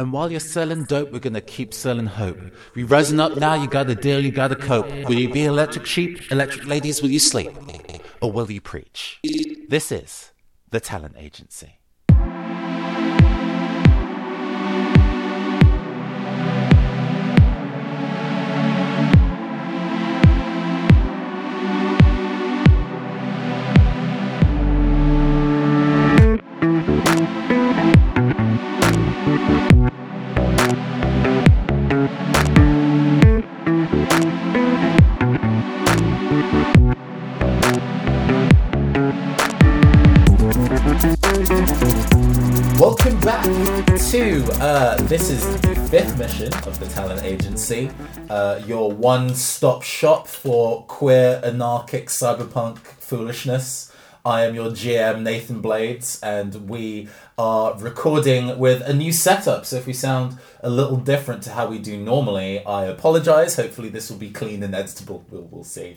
And while you're selling dope, we're gonna keep selling hope. We rising up now, you gotta deal, you gotta cope. Will you be electric sheep? Electric ladies, will you sleep? Or will you preach? This is the Talent Agency. Uh, this is the fifth mission of the Talent Agency, uh, your one-stop shop for queer, anarchic, cyberpunk foolishness. I am your GM Nathan Blades, and we are recording with a new setup. So if we sound a little different to how we do normally, I apologize. Hopefully, this will be clean and editable. We'll, we'll see.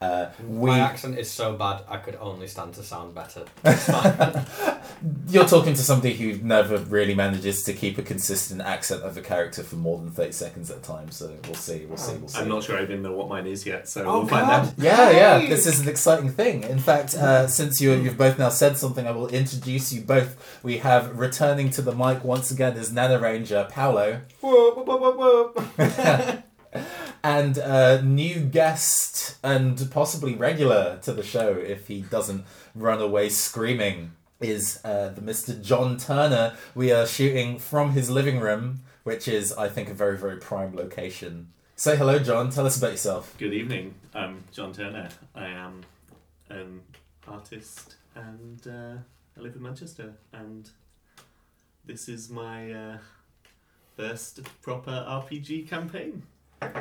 Uh, we My accent is so bad, I could only stand to sound better. You're talking to somebody who never really manages to keep a consistent accent of a character for more than 30 seconds at a time, so we'll see, we'll see, we'll see. I'm not sure I even know what mine is yet, so Oh, we'll find God. out. Yeah, yeah, this is an exciting thing. In fact, uh, since you, you've both now said something, I will introduce you both. We have returning to the mic once again is Nano Ranger Paolo, whoa, whoa, whoa, whoa, whoa. and a new guest and possibly regular to the show if he doesn't run away screaming is uh, the Mr. John Turner. We are shooting from his living room, which is, I think, a very, very prime location. Say hello, John. Tell us about yourself. Good evening. I'm John Turner. I am an artist and uh, I live in Manchester. And this is my uh, first proper RPG campaign.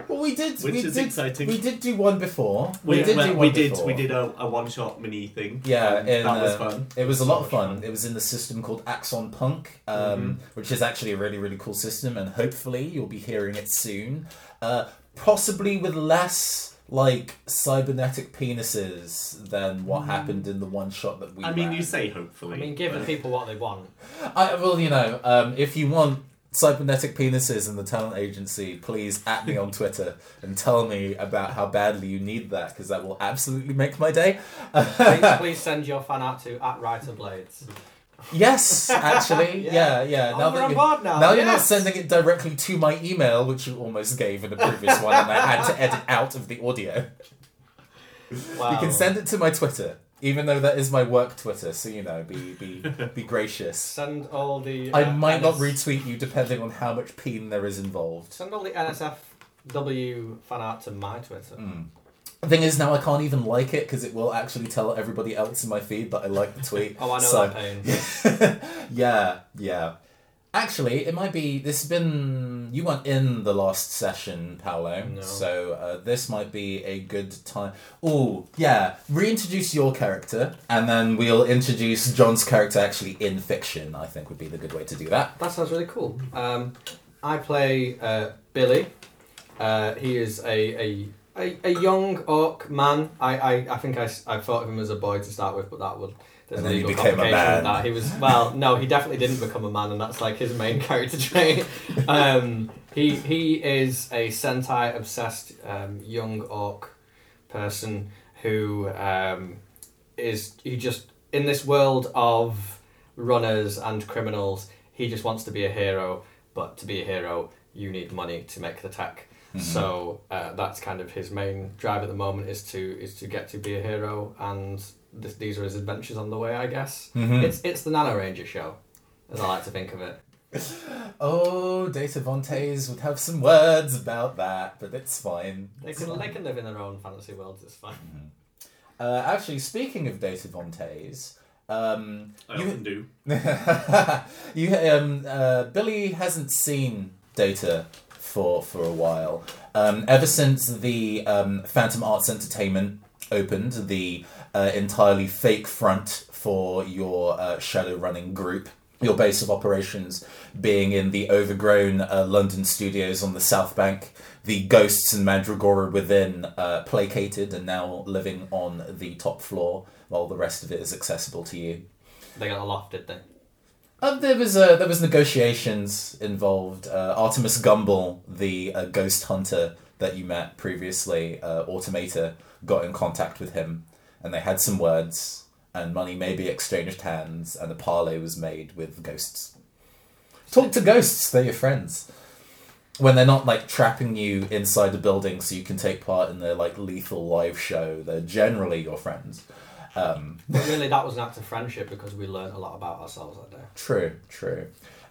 Well, we did. Which we is did, exciting. We did do one before. We, We, did well, do we did before. we did a, a one shot mini thing. Yeah, and in, that was uh, fun. It was a lot of much fun. It was in the system called Axon Punk, um, Mhm. which is actually a really, really cool system, and hopefully you'll be hearing it soon. Uh, possibly with less like cybernetic penises than what happened in the one shot that we. Mm. I mean, ran. you say hopefully. I mean, give the but- people what they want. I well, you know, um, if you want cybernetic penises in the talent agency, please at me on Twitter and tell me about how badly you need that because that will absolutely make my day. Please, please send your fan art to at Writer Blades. Yes, actually, yeah, Yeah. yeah. Now that on you, board now, now you're not sending it directly to my email, which you almost gave in the previous one, and I had to edit out of the audio. Wow. You can send it to my Twitter, even though that is my work Twitter. So you know, be be be gracious. Send all the. I uh, might not NS retweet you depending on how much peen there is involved. Send all the NSFW fan art to my Twitter. Mm. The thing is, now I can't even like it because it will actually tell everybody else in my feed that I like the tweet. Oh, I know So- that pain. yeah, yeah. Actually, it might be. This has been. You weren't in the last session, Paolo. No. So uh, this might be a good time. Oh, yeah. Reintroduce your character, and then we'll introduce John's character actually in fiction. I think would be the good way to do that. That sounds really cool. Um, I play uh, Billy. Uh, he is a, a, a, a young orc man. I, I, I think I, I thought of him as a boy to start with, but that would. There's And then he legal became a complication man. That. He was well, no, he definitely didn't become a man, and that's like his main character trait. Um, he he is a Sentai obsessed um, young orc person who um, is he just in this world of runners and criminals. He just wants to be a hero, but to be a hero, you need money to make the tech. So uh, that's kind of his main drive at the moment is to is to get to be a hero, and this, these are his adventures on the way, I guess. Mhm. It's it's the Nano Ranger show, as I like to think of it. Oh, Data Vontaes would have some words about that, but it's fine. They It's can they can live in their own fantasy worlds. It's fine. Uh, actually, speaking of Data Vontaes, um, I you, often do. you um, uh, Billy hasn't seen Data for for a while. Um, ever since the um, Phantom Arts Entertainment opened, the uh, entirely fake front for your uh, shadow running group. Your base of operations being in the overgrown uh, London studios on the South Bank, the ghosts and Mandragora within uh, placated and now living on the top floor, while the rest of it is accessible to you. They got a loft, did they? Uh, there was uh, there was negotiations involved. Uh, Artemis Gumble, the uh, ghost hunter that you met previously, uh, Automator, got in contact with him, and they had some words, and money maybe exchanged hands, and a parley was made with ghosts. Talk to ghosts; they're your friends. When they're not like trapping you inside the building so you can take part in their like lethal live show, they're generally your friends. Um, But really, that was an act of friendship because we learned a lot about ourselves that day. True, true.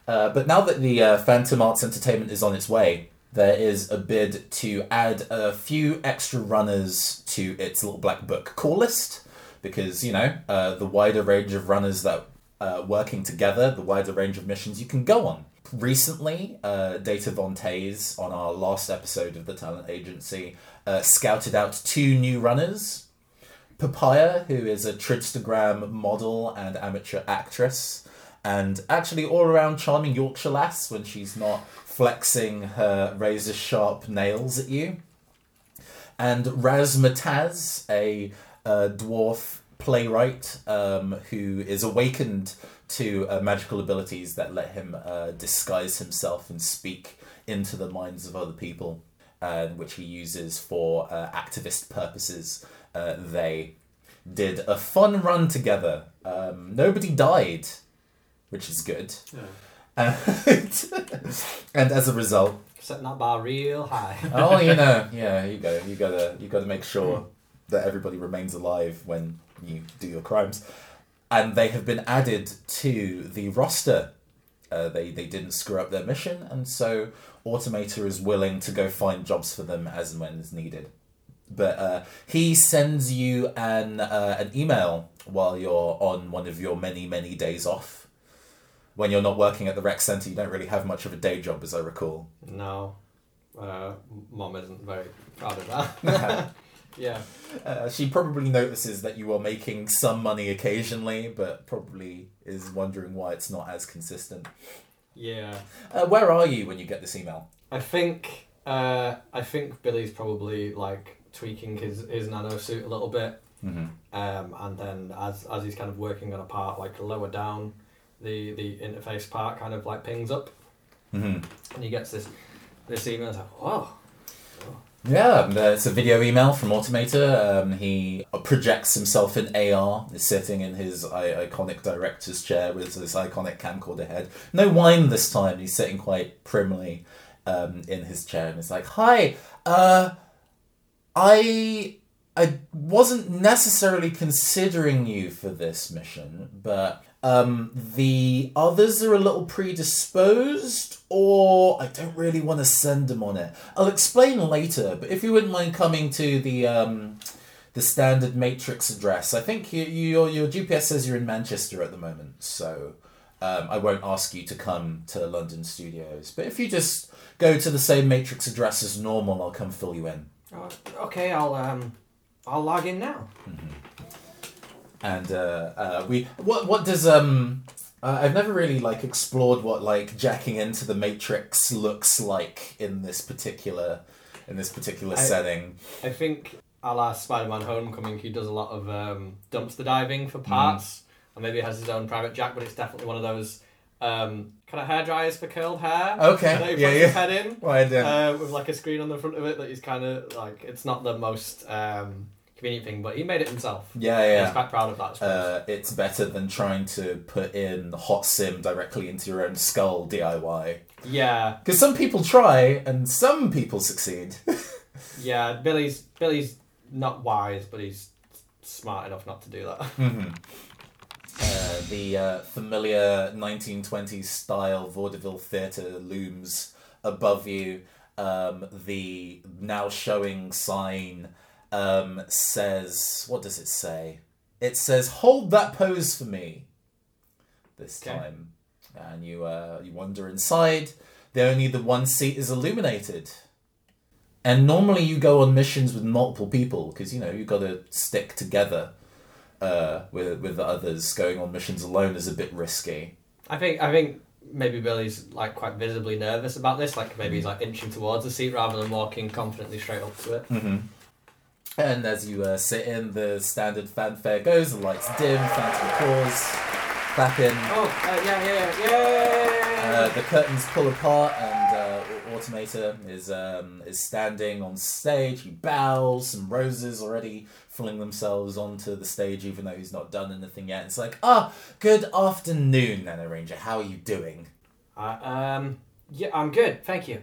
Uh, but now that the uh, Phantom Arts Entertainment is on its way, there is a bid to add a few extra runners to its little black book call list because you know uh, the wider range of runners that uh, working together, the wider range of missions you can go on. Recently, uh, Data Von on our last episode of the Talent Agency, uh, scouted out two new runners. Papaya, who is a Tridstagram model and amateur actress, and actually all around charming Yorkshire lass when she's not flexing her razor sharp nails at you. And Razmataz, a uh, dwarf playwright um, who is awakened to uh, magical abilities that let him uh, disguise himself and speak into the minds of other people, and which he uses for uh, activist purposes. Uh, they did a fun run together. Um, nobody died, which is good. Yeah. And, and as a result, Setting that bar real high. oh, you know, yeah, you go. You gotta, you gotta make sure that everybody remains alive when you do your crimes. And they have been added to the roster. Uh, they they didn't screw up their mission, and so Automator is willing to go find jobs for them as and when is needed. But uh, he sends you an uh, an email while you're on one of your many many days off. When you're not working at the rec center, you don't really have much of a day job, as I recall. No, uh, mom isn't very proud of that. yeah, Uh, she probably notices that you are making some money occasionally, but probably is wondering why it's not as consistent. yeah. Uh, where are you when you get this email? I think uh, I think Billy's probably like tweaking his his nano suit a little bit, Mm-hmm. um, and then as as he's kind of working on a part like lower down, the the interface part kind of like pings up, Mm-hmm. and he gets this this email. It's like, whoa, Yeah, um, uh, it's a video email from Automator. Um, he projects himself in AR, is sitting in his I- iconic director's chair with this iconic camcorder head. No wine this time. He's sitting quite primly um, in his chair, and he's like, "Hi, uh, I I wasn't necessarily considering you for this mission, but um, the others are a little predisposed, or I don't really want to send them on it. I'll explain later, but if you wouldn't mind coming to the um, the standard Matrix address, I think you, you, your your GPS says you're in Manchester at the moment, so. Um, I won't ask you to come to London studios, but if you just go to the same Matrix address as normal, I'll come fill you in. Oh, okay, I'll um I'll log in now. And uh, uh, we what what does um uh, I've never really like explored what like jacking into the matrix looks like in this particular in this particular I- setting. I think a la Spider-Man Homecoming, he does a lot of um, dumpster diving for parts, and maybe has his own private jack, but it's definitely one of those um, kind of hair dryers for curled hair. Okay, that he puts yeah, his head in. Why don't uh, with like a screen on the front of it that he's kind of like it's not the most um, convenient thing, but he made it himself. yeah He's yeah. quite proud of that. Uh, it's better than trying to put in hot sim directly into your own skull DIY. yeah, Because some people try and some people succeed. yeah. Billy's Billy's not wise, but he's smart enough not to do that. Mhm. Uh, the uh, familiar 1920s style vaudeville theatre looms above you. Um, the now showing sign um, says, What does it say? It says, Hold that pose for me this Okay. time. And you, uh, you wander inside. The only the one seat is illuminated. And normally you go on missions with multiple people because you know you've got to stick together uh, with with the others. Going on missions alone is a bit risky. I think I think maybe Billy's like quite visibly nervous about this. Like maybe he's like inching towards the seat rather than walking confidently straight up to it. Mm-hmm. And as you uh, sit in, the standard fanfare goes. The lights dim. Phantom pause. clapping. Oh, uh, yeah, yeah, yeah. Uh, the curtains pull apart, and uh, Automator is um, is standing on stage. He bows. Some roses already fling themselves onto the stage, even though he's not done anything yet. It's like, ah, good afternoon, Nano Ranger. How are you doing? Uh, um, yeah, I'm good, thank you.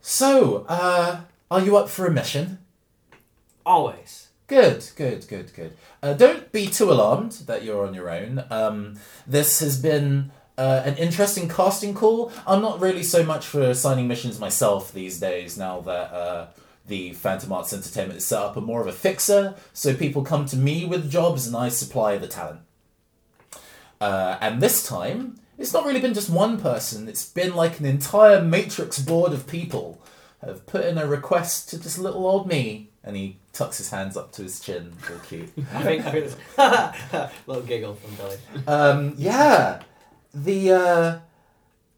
So, uh, are you up for a mission? Always. Good, good, good, good. Uh, don't be too alarmed that you're on your own. Um, this has been uh, an interesting casting call. I'm not really so much for signing missions myself these days now that uh, the Phantom Arts Entertainment is set up. I'm more of a fixer, so people come to me with jobs and I supply the talent. Uh, and this time, it's not really been just one person, it's been like an entire matrix board of people have put in a request to just little old me. And he tucks his hands up to his chin, real cute. I think, I think it's little giggle from Billy. Um, yeah, the uh,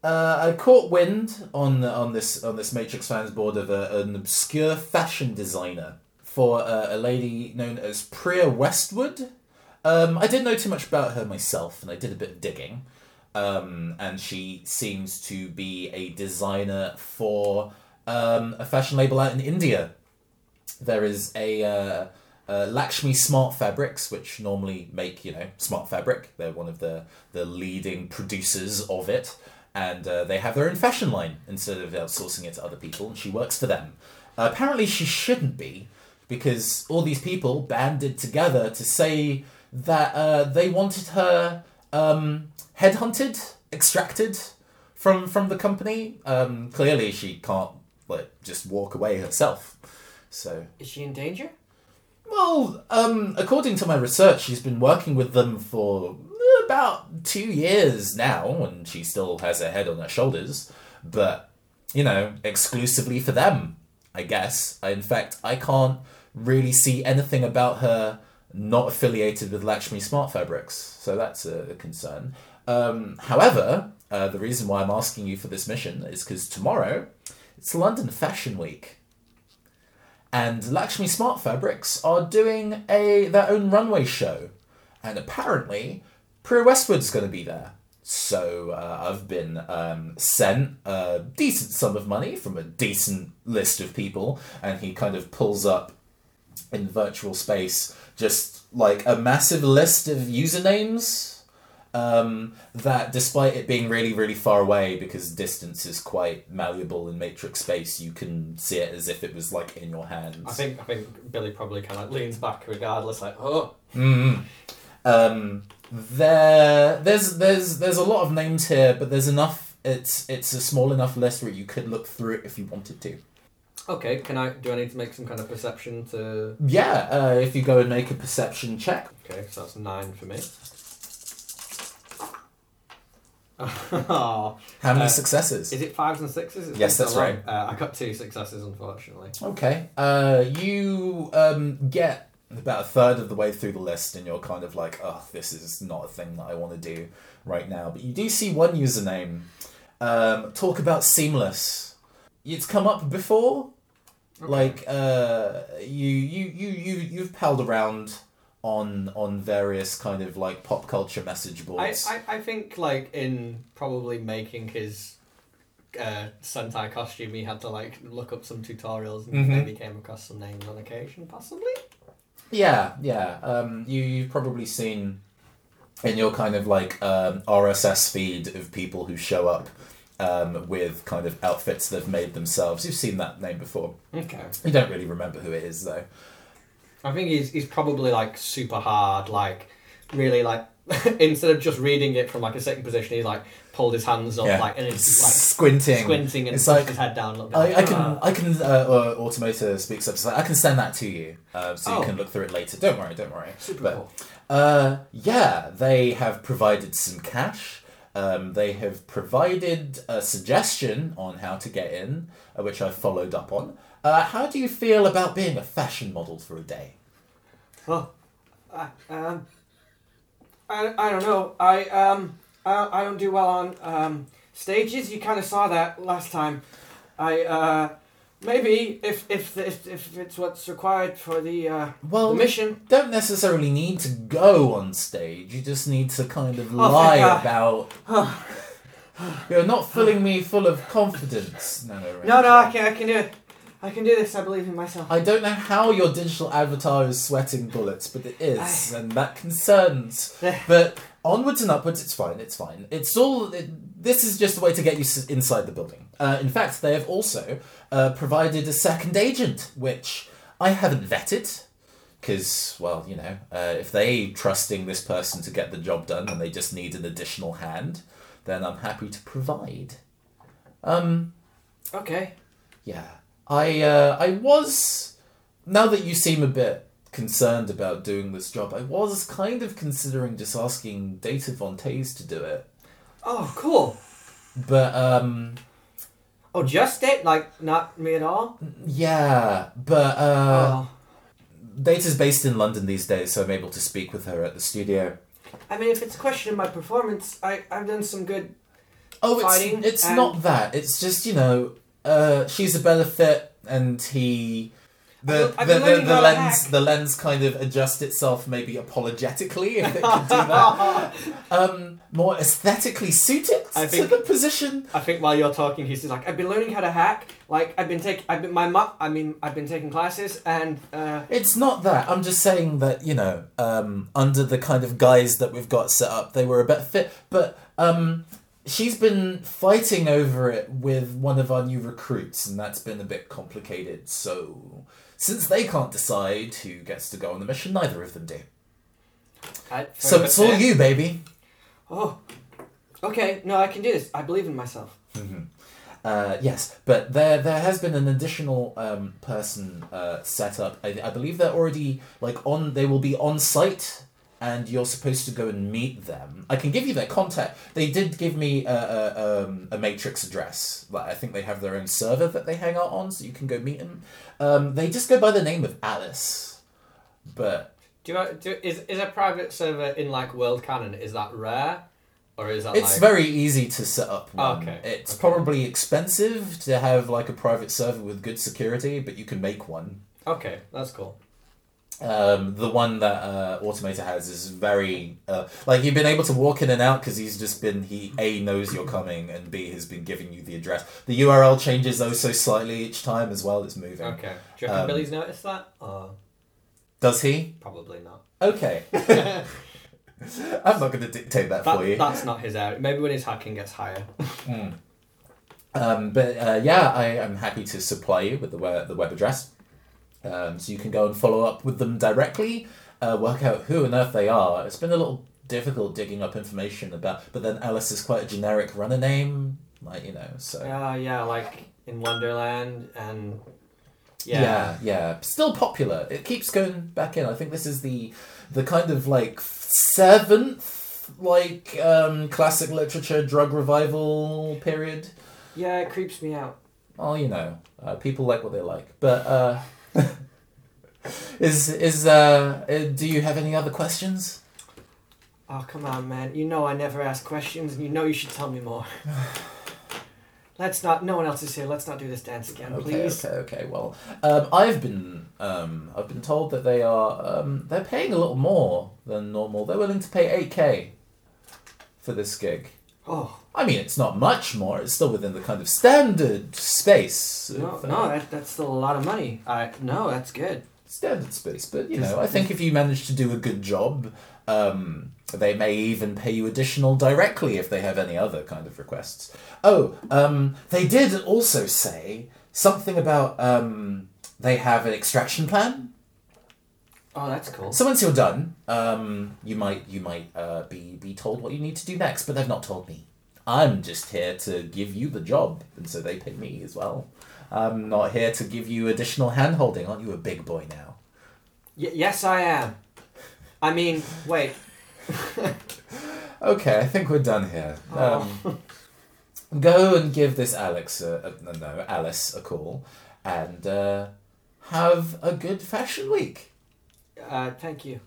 uh, I caught wind on on this on this Matrix fans board of a, an obscure fashion designer for uh, a lady known as Priya Westwood. Um, I didn't know too much about her myself, and I did a bit of digging. Um, and she seems to be a designer for um, a fashion label out in India. There is a uh, uh, Lakshmi Smart Fabrics, which normally make you know smart fabric. They're one of the the leading producers of it, and uh, they have their own fashion line instead of outsourcing it to other people. And she works for them. Apparently, she shouldn't be because all these people banded together to say that uh, they wanted her um, headhunted, extracted from from the company. Um, clearly, she can't like just walk away herself. So Is she in danger? well, um, according to my research, she's been working with them for about two years now, and she still has her head on her shoulders. But you know, exclusively for them, I guess. In fact, I can't really see anything about her not affiliated with Lakshmi Smart Fabrics, so that's a, a concern. Um, however, uh, the reason why I'm asking you for this mission is because tomorrow it's London Fashion Week and Lakshmi Smart Fabrics are doing a their own runway show, and apparently Priya Westwood's going to be there. So uh, I've been um, sent a decent sum of money from a decent list of people, and he kind of pulls up in virtual space just like a massive list of usernames um, that despite it being really really far away because distance is quite malleable in matrix space you can see it as if it was like in your hands I think I think Billy probably kind of leans back regardless, like, oh, Mm. Um, there, there's there's there's a lot of names here, but there's enough. It's it's a small enough list where you could look through it if you wanted to. okay. Can I? Do I need to make some kind of perception to? Yeah, uh, if you go and make a perception check. Okay, so that's nine for me. Oh, How many Uh, successes? is it fives and sixes? It's Yes, that's so right. Uh, I got two successes, unfortunately. Okay. Uh, you um, get about a third of the way through the list, and you're kind of like, oh, this is not a thing that I want to do right now. But you do see one username. Um, talk about seamless. It's come up before. Okay. Like uh, you, you, you, you, you've palled around on on various kind of like pop culture message boards. I, I think like in probably making his uh, Sentai costume, he had to like look up some tutorials and Mhm. maybe came across some names on occasion, possibly. Yeah, yeah. Um, you you've probably seen in your kind of like um, RSS feed of people who show up um, with kind of outfits they've made themselves. You've seen that name before. Okay. You don't really remember who it is though. I think he's he's probably like super hard, like really like instead of just reading it from like a sitting position, he's like pulled his hands up Yeah. like and it's like Squinting. squinting and It's pushed like, his head down a little bit. I, I can "Ah." I can uh, uh, speaks up. It's like I can send that to you, uh, so you Oh. can look through it later. Don't worry, don't worry. super but- cool. Uh, yeah, they have provided some cash. Um, they have provided a suggestion on how to get in, uh, which I followed up on. Uh, how do you feel about being a fashion model for a day? Oh, I, um, I, I don't know. I um I, I don't do well on um stages. You kind of saw that last time. I uh maybe if if if, if it's what's required for the uh, Well, the mission. don't necessarily need to go on stage. You just need to kind of Oh, lie about. You're not filling me full of confidence, Nano. No, no, I can I can do it. I can do this. I believe in myself. I don't know how your digital avatar is sweating bullets, but it is, and that concerns. But onwards and upwards, it's fine. It's fine. It's all. It, this is just a way to get you s- inside the building. Uh, in fact, they have also uh, provided a second agent, which I haven't vetted. Because, well, you know, uh, if they trusting this person to get the job done and they just need an additional hand, then I'm happy to provide. Um, Okay. yeah, I uh, I was now that you seem a bit concerned about doing this job, I was kind of considering just asking Data Von Taze to do it, Oh, cool. but um, Oh, just it? Like not me at all? yeah, but uh, oh. Data's based in London these days, so I'm able to speak with her at the studio. I mean, if it's a question of my performance, I I've done some good. Oh, it's Fighting it's and- not that. It's just you know, uh, she's a better fit, and he. The, I've the, been the, learning the how to lens hack. the lens kind of adjusts itself maybe apologetically if it can do that um more aesthetically suited I to think- the position I think while you're talking, he's just like, I've been learning how to hack. Like I've been taking, I've been my mu- I mean, I've been taking classes, and uh, it's not that i'm just saying that you know um under the kind of guise that we've got set up they were a bit fit but um she's been fighting over it with one of our new recruits and that's been a bit complicated so since they can't decide who gets to go on the mission neither of them do I, so it's all you baby Oh, okay. No, I can do this. I believe in myself. Uh, yes, but there there has been an additional um, person uh, set up. I, I believe they're already like on. They will be on site, and you're supposed to go and meet them. I can give you their contact. They did give me a, a, um, a matrix address. Like I think they have their own server that they hang out on, so you can go meet them. Um, they just go by the name of Alice, but Do you do is is a private server in like world canon? Is that rare, or is that it's like? very easy to set up one. Okay, It's okay. probably expensive to have like a private server with good security, but you can make one. Okay, that's cool. Um, the one that uh, Automator has is very uh, like you've been able to walk in and out because he's just been he a knows you're coming and b has been giving you the address. The URL changes though so slightly each time as well. It's moving. Okay. Do you reckon Um, Billy's noticed that? Or Does he? probably not. Okay. I'm not going to dictate that, That, for you. that's not his area. Maybe when his hacking gets higher. Mm. Um, but uh, yeah, I am happy to supply you with the web, the web address, um, so you can go and follow up with them directly, uh, work out who on earth they are. It's been a little difficult digging up information about, but then Alice is quite a generic runner name, like you know. So Yeah, yeah, like in Wonderland and yeah. yeah. yeah, still popular. It keeps going back in. I think this is the the kind of like seventh like um, classic literature drug revival period. Yeah, it creeps me out. Well, you know, uh, people like what they like. But uh, is is uh, uh, do you have any other questions? Oh come on, man! You know I never ask questions, and you know you should tell me more. Let's not. No one else is here. Let's not do this dance again, Okay, please. okay, okay. Well, um, I've been um, I've been told that they are um, they're paying a little more than normal. They're willing to pay eight k for this gig. Oh I mean, it's not much more. It's still within the kind of standard space. no, of, uh, no, that, that's still a lot of money. I no, that's good. standard space. But you know, I think if you manage to do a good job, um, they may even pay you additional directly if they have any other kind of requests. Oh, um, they did also say something about um, they have an extraction plan. Oh, that's cool. So once you're done, um, you might you might uh, be be told what you need to do next, but they've not told me. I'm just here to give you the job, and so they pay me as well. I'm not here to give you additional hand holding. Aren't you a big boy now? Y- yes, I am. I mean, wait. Okay, I think we're done here. Oh. Um, go and give this Alex a, a no, no Alice a call, and uh, have a good fashion week. Uh, thank you.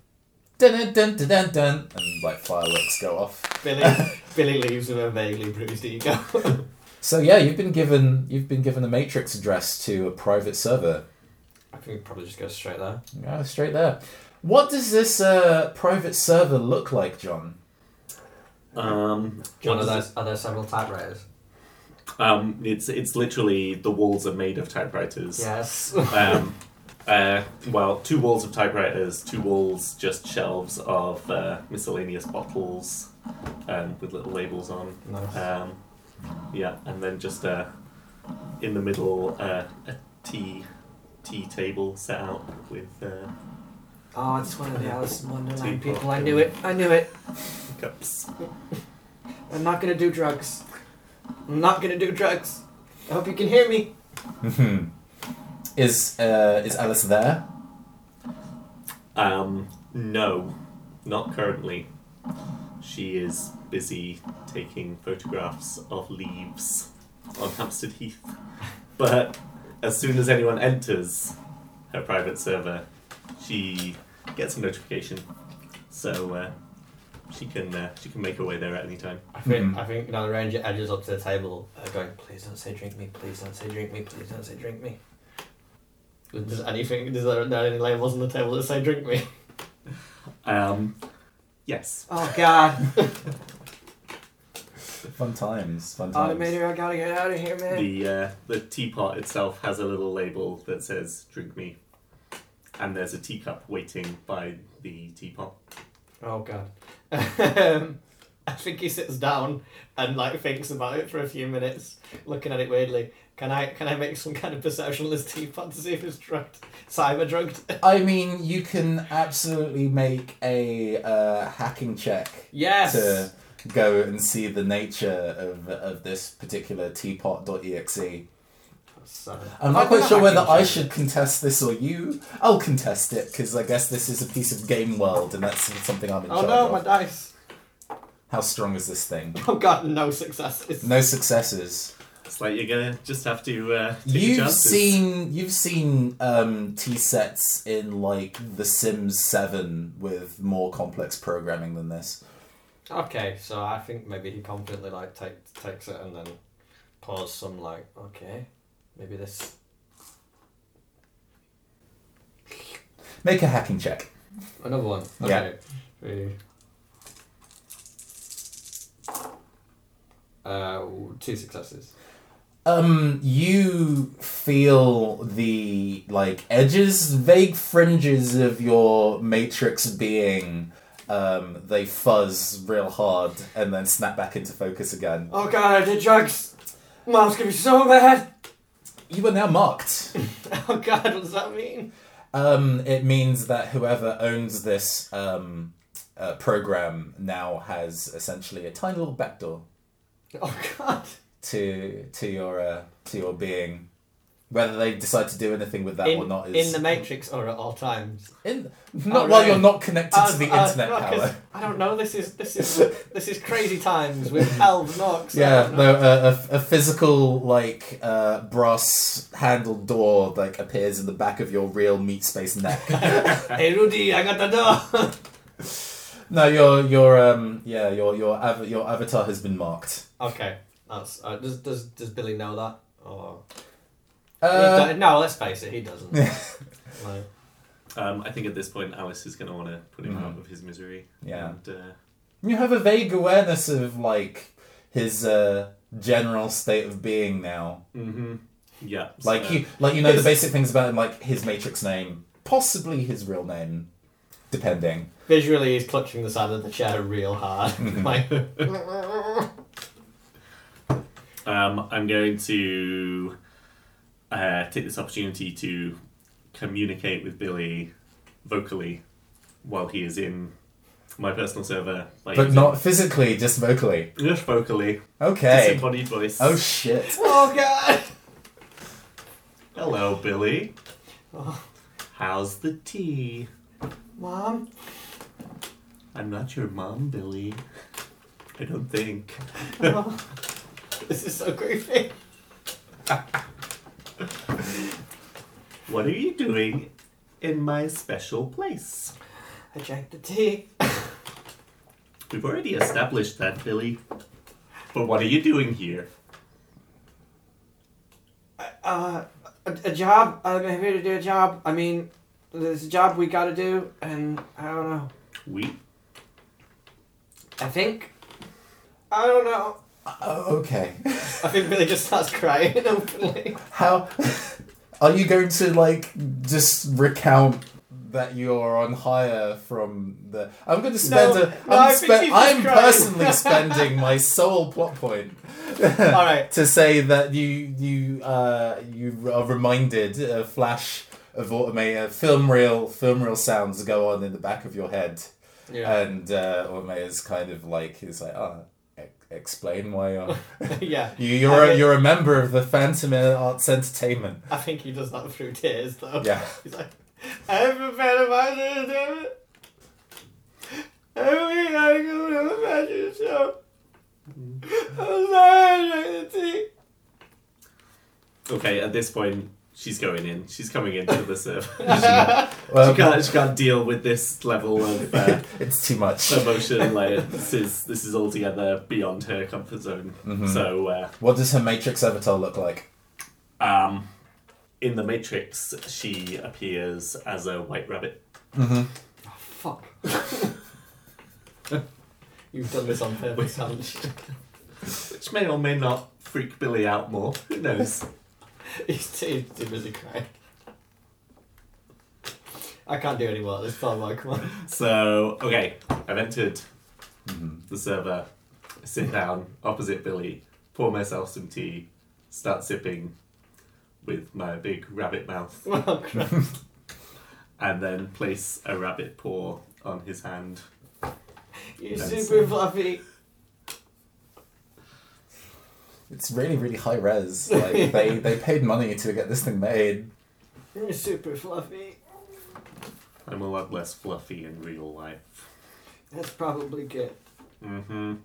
Dun dun dun dun dun, dun and like fireworks go off. Billy. Billy leaves with a vaguely bruised ego. So yeah, you've been given you've been given a matrix address to a private server. I think we probably just go straight there. Yeah, straight there. What does this uh, private server look like, John? Um, John, what are there, are there several typewriters? um, it's it's literally the walls are made of typewriters. Yes. Um, uh, well, two walls of typewriters, two walls just shelves of uh, miscellaneous bottles um, with little labels on. nice. Um, yeah, and then just uh, in the middle uh, a tea tea table set out with uh, Oh, it's one of the Alice in Wonderland people. I knew it. I knew it. cups. I'm not gonna do drugs. I'm not gonna do drugs. I hope you can hear me. Is uh, is Alice there? Um, no, not currently. She is busy taking photographs of leaves on Hampstead Heath. But as soon as anyone enters her private server, she gets a notification. So uh, she can uh, she can make her way there at any time. I think Mhm. I think now the ranger edges up to the table, uh, going, "Please don't say drink me. Please don't say drink me. Please don't say drink me." Does anything? Is there, are there any labels on the table that say drink me? Um, yes. Oh God! Fun times, fun times. Automator, I gotta get out of here, man. The uh, the teapot itself has a little label that says "Drink me," and there's a teacup waiting by the teapot. Oh god. um, I think he sits down and like thinks about it for a few minutes, looking at it weirdly. Can I can I make some kind of perception on this teapot to see if it's drugged, cyber drugged? I mean, you can absolutely make a uh, hacking check yes. to go and see the nature of, of this particular teapot.exe. So, I'm not quite sure whether I should contest this or you. I'll contest it because I guess this is a piece of game world and that's something I'm in Oh charge no, of. my dice. How strong is this thing? Oh god, no successes. No successes. It's like you're gonna just have to uh, You've seen you've seen um, T sets in like The Sims Seven with more complex programming than this. Okay, so I think maybe he confidently like take, takes it and then pause some like okay, maybe this. Make a hacking check. Another one. Yeah. Three. Uh, two successes. Um, you feel the like edges, vague fringes of your matrix being. Um, they fuzz real hard and then snap back into focus again. Oh god, I did drugs. Mom's gonna be so mad. You are now marked. Oh god, what does that mean? Um, it means that whoever owns this um, uh, program now has essentially a tiny little backdoor Oh god. To to your uh, to your being. Whether they decide to do anything with that in, or not is in the Matrix or at all times. In, not Oh, while right. you're not connected Uh, to the uh, internet no, power. I don't know. This is this is this is crazy times with orcs. I Yeah, no, a, a physical like uh, brass handled door like appears in the back of your real meat space neck. hey Rudy, I got the door. no, your your um yeah your your av- your avatar has been marked. okay, that's uh, does does does Billy know that? Or Uh, He do- no, let's face it, he doesn't. Like, Um, I think at this point, Alice is gonna want to put him Mhm. out of his misery. Yeah. And, uh, you have a vague awareness of like his uh, general state of being now. hmm Yeah. Like so- you, like you know the basic things about him, like his matrix name, possibly his real name, depending. visually, he's clutching the side of the chair real hard. like, Um, I'm going to uh, take this opportunity to communicate with Billy vocally while he is in my personal server. by But using- not physically, just vocally. just vocally. Okay. Disembodied voice. Oh shit. oh god. Hello, Billy. Oh, How's the tea? Mom. I'm not your mom, Billy. I don't think. Oh, this is so creepy. What are you doing in my special place? I drank the tea. We've already established that, Billy. But what are you doing here? uh, a, a job. I'm here to do a job. I mean, there's a job we gotta do, and I don't know. We? I think. I don't know. Oh, okay. I think Billy just starts crying openly. How are you going to like just recount that you're on hire from the? I'm going to spend No, a. no, I'm, spe- I'm personally spending my sole plot point All right. to say that you you uh you are reminded a flash of automate uh, film reel film reel sounds go on in the back of your head Yeah. and uh Automate is kind of like he's like oh explain why you're yeah. you, you're a, Okay. you're a member of the Phantom Arts Entertainment I think he does that through tears, though. yeah He's like, I'm a fan of my damn it. Every week I go to a fashion show. Mm. I'm sorry, I drank the tea. Okay, at this point, she's going in. She's coming into the server. well, she, can't, she can't deal with this level of uh, it's too much emotion. Like this is this is altogether beyond her comfort zone. Mhm. So, uh, what does her Matrix avatar look like um, in the Matrix, she appears as a white rabbit. mm-hmm. Fuck. You've done this on purpose, haven't you? Which may or may not freak Billy out more. Who knows? He's too, too busy crying. I can't do any more at this time, like, come on. So, okay, I've entered the server, sit down opposite Billy, pour myself some tea, start sipping with my big rabbit mouth, Oh, Christ. and then place a rabbit paw on his hand. You're That's super fluffy. It's really really high res like they they paid money to get this thing made You're super fluffy. I'm a lot less fluffy in real life. That's probably good. Mm-hmm.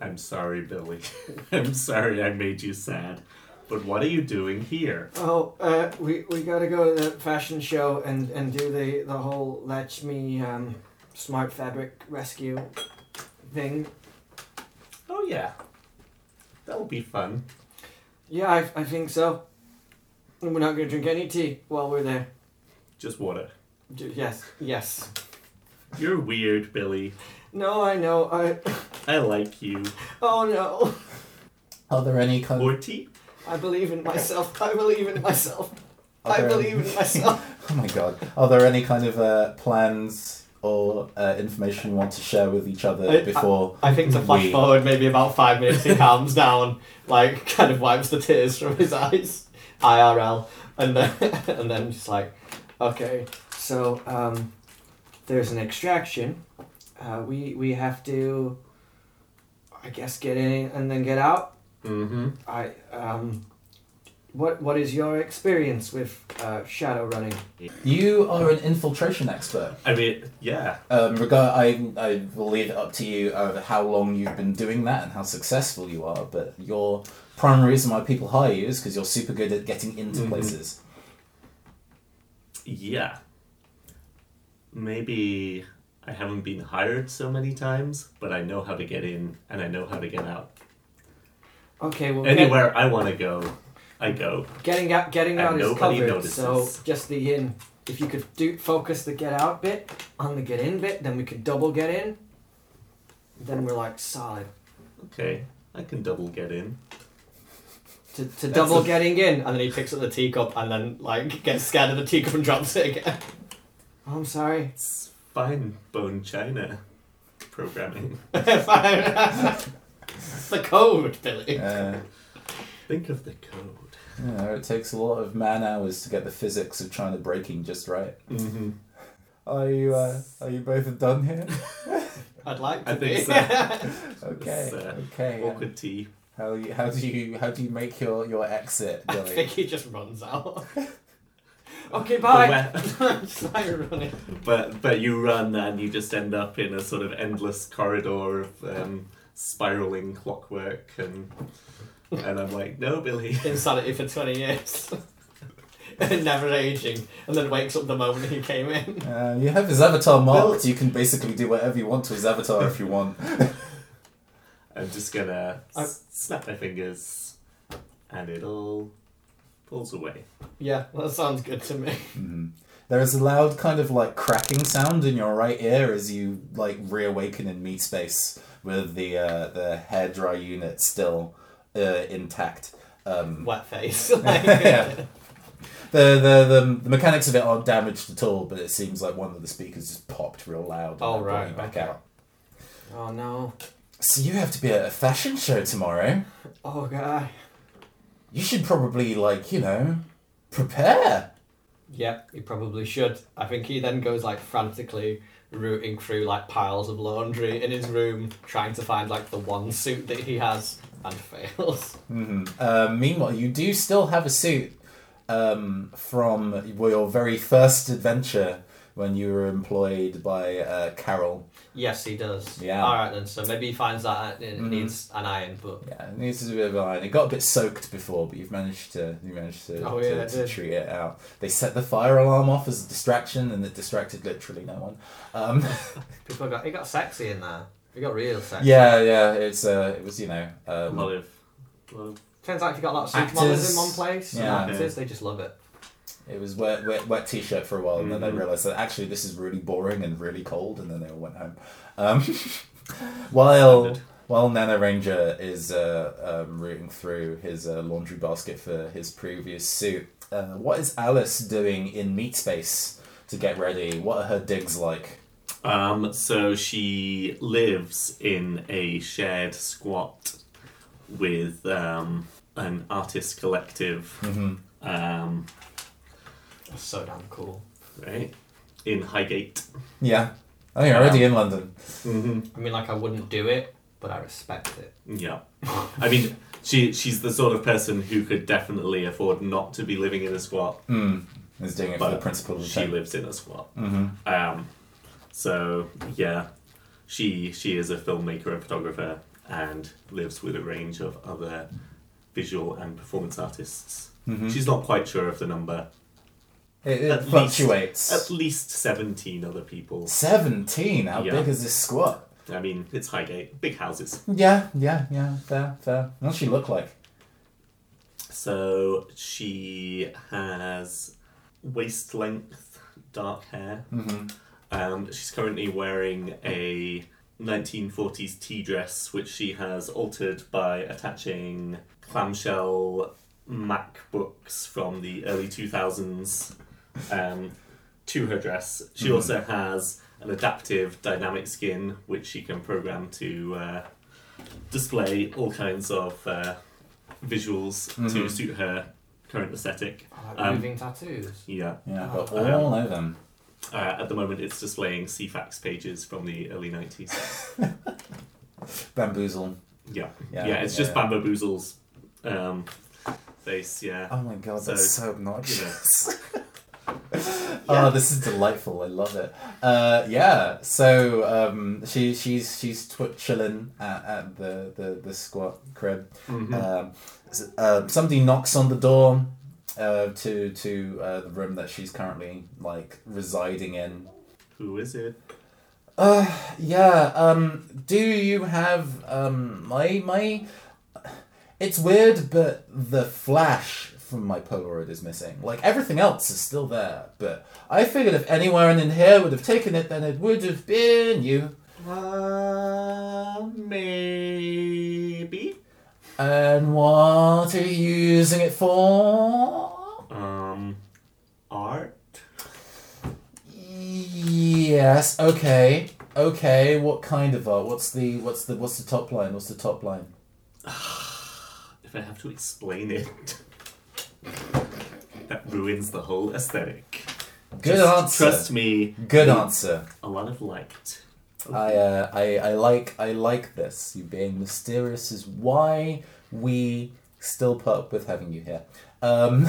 I'm sorry, Billy. I'm sorry I made you sad. But what are you doing here? Oh, uh, we, we gotta go to the fashion show and, and do the, the whole Lakshmi um, Smart Fabric Rescue thing. Oh yeah. That'll be fun. Yeah, I, I think so. And we're not gonna drink any tea while we're there. Just water. D- yes, yes. You're weird, Billy. No, I know. I. I like you. Oh no. are there any kind Or of tea? I believe in myself. I believe in myself. are I there- believe in myself. oh my god are there any kind of uh, plans or uh, information you want to share with each other I- before I think to flash we- forward maybe about five minutes, he calms down, like kind of wipes the tears from his eyes, IRL, and then and then just like, okay, so um, there's an extraction. Uh, we we have to, I guess, get in and then get out. Mm-hmm. I um, what what is your experience with uh, shadow running? you are an infiltration expert I mean, yeah. Um, regard, I, I will leave it up to you of how long you've been doing that and how successful you are. But your primary reason why people hire you is because you're super good at getting into Mhm. places. Yeah. Maybe I haven't been hired so many times, but I know how to get in and I know how to get out. Okay, well, get- Anywhere I want to go, I go. Getting out, getting And out is nobody covered. notices. So just the in. If you could do focus the get out bit on the get in bit, then we could double get in. Then we're like solid. Okay, I can double get in. To, to double a- getting in, and then he picks up the teacup and then like gets scared of the teacup and drops it again. Oh, I'm sorry. It's fine, bone china programming. Fine. the code, Billy. Uh, Think of the code. You know, it takes a lot of man hours to get the physics of China breaking just right. Mm-hmm. Are you uh, are you both done here? I'd like to I think be. so. Okay, uh, okay. uh, Awkward tea. how you, how do you how do you make your, your exit, I think he just runs out. okay, bye. But, Just like running. but but you run and you just end up in a sort of endless corridor of um, spiraling clockwork and and I'm like, no, Billy. insanity for 20 years. Never aging. And then wakes up the moment he came in. Uh, you have his avatar marked. Well- you can basically do whatever you want to his avatar if you want. I'm just gonna I- s- snap my fingers, and it all falls away. Yeah, that sounds good to me. Mhm. There is a loud kind of like cracking sound in your right ear as you like reawaken in meat space with the uh, the hair dry unit still uh, intact. Um, Wet face. like, Yeah. the, the, the the mechanics of it aren't damaged at all, but it seems like one of the speakers just popped real loud. and Oh, right, back okay. out. Oh no. So you have to be at a fashion show tomorrow. Oh god. You should probably like you know prepare. Yep, he probably should. I think he then goes like frantically rooting through like piles of laundry in his room, trying to find like the one suit that he has, and fails. hmm Uh, meanwhile, you do still have a suit um, from your very first adventure when you were employed by uh, Carol. Yes, he does. Yeah. All right then. So maybe he finds that it Mhm. needs an iron, but Yeah, it needs a bit of iron. It got a bit soaked before, but you've managed to you managed to, Oh, yeah, it to treat it out. They set the fire alarm off as a distraction, and it distracted literally no one. Um, people got he got sexy in there. He got real sexy. yeah, yeah, it's uh, it was you know A um, lot of, lot of Turns out if you got a lot of Actors. supermodels in one place, Yeah. and actors they just love it. It was wet, wet, wet t-shirt for a while, and then they Mhm. realized that actually this is really boring and really cold, and then they all went home. Um, while Standard. while Nano Ranger is uh, um, rooting through his uh, laundry basket for his previous suit, uh, what is Alice doing in meat space to get ready? What are her digs like? Um, so she lives in a shared squat with um, an artist collective, hmm um, That's so damn cool. right, in Highgate. Yeah. Oh, you're already in London. Mm-hmm. I mean, like I wouldn't do it, but I respect it. Yeah, I mean, she she's the sort of person who could definitely afford not to be living in a squat, Mm. Is doing it for the principle of the she lives in a squat. hmm Um, so yeah, she she is a filmmaker and photographer and lives with a range of other visual and performance artists. hmm She's not quite sure of the number. It, it At least- fluctuates. At least seventeen other people. 17? How Yeah. big is this squat? I mean, it's Highgate, big houses. Yeah, yeah, yeah, fair, fair. What's she look like? So she has waist length dark hair. Mm-hmm. Um, she's currently wearing a 1940s tea dress, which she has altered by attaching clamshell MacBooks from the early 2000s um, to her dress. She Mhm. also has an adaptive dynamic skin, which she can program to uh, display all kinds of uh, visuals to Mhm. suit her current aesthetic. I like Um, moving tattoos. Yeah. Yeah, but Oh, all of them. Uh, at the moment, it's displaying Ceefax pages from the early 90s. Bamboozle. Yeah. Yeah, Yeah, it's yeah, just yeah. Bamba um, face, yeah. Oh my god, So, that's so obnoxious. Yeah. Oh, this is delightful. I love it. Uh, yeah. So um, she she's she's tw- chilling at, at the, the the squat crib. Mhm. Um, uh, somebody knocks on the door uh, to to uh, the room that she's currently like residing in. Who is it? Uh, yeah. Um, do you have um my my? It's weird, but the flash from my Polaroid is missing. Like everything else is still there, but I figured if anyone in here would have taken it, then it would have been you. Uh, maybe. And what are you using it for? Um, art? Yes. Okay. Okay. What kind of art? What's the what's the what's the top line? What's the top line? If I have to explain it, that ruins the whole aesthetic. Good Just answer. Trust me, Good answer. a lot of liked. I, uh, I I like I like this. You being mysterious is why we still put up with having you here. Um,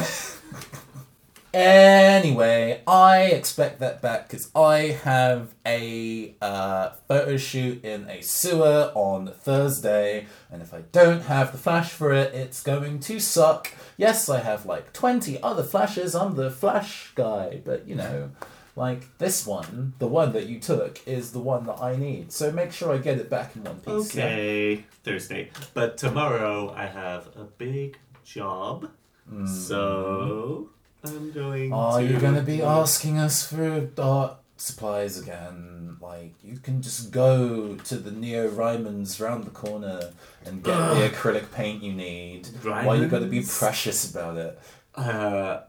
anyway, I expect that back because I have a uh, photo shoot in a sewer on Thursday, and if I don't have the flash for it, it's going to suck. Yes, I have like twenty other flashes. I'm the flash guy, but you know. Like this one, the one that you took, is the one that I need. So make sure I get it back in one piece. yeah? Okay, Thursday. But tomorrow I have a big job. So I'm going. Are to you gonna be asking us for art supplies again? Like, you can just go to the Neo Ryman's round the corner and get the acrylic paint you need. Why you gotta be precious about it? Uh,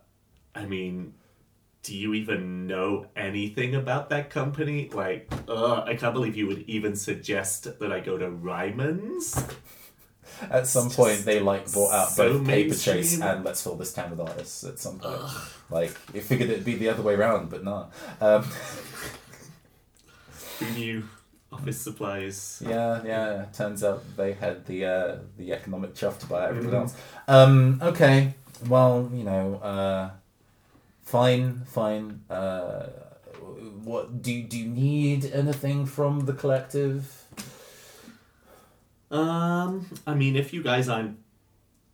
I mean, do you even know anything about that company? Like, uh, I can't believe you would even suggest that I go to Ryman's. At some It's point, they like bought out so both Paper Chase and Let's Fill This Town with Artists at some point. Like, you figured it'd be the other way around, but nah. Um, Who knew office supplies? yeah, yeah. Turns out they had the uh, the economic chuff to buy everything Mhm. else. Um, okay, well, you know, uh, fine, fine. Uh, what do do you need anything from the collective? Um, I mean, if you guys aren't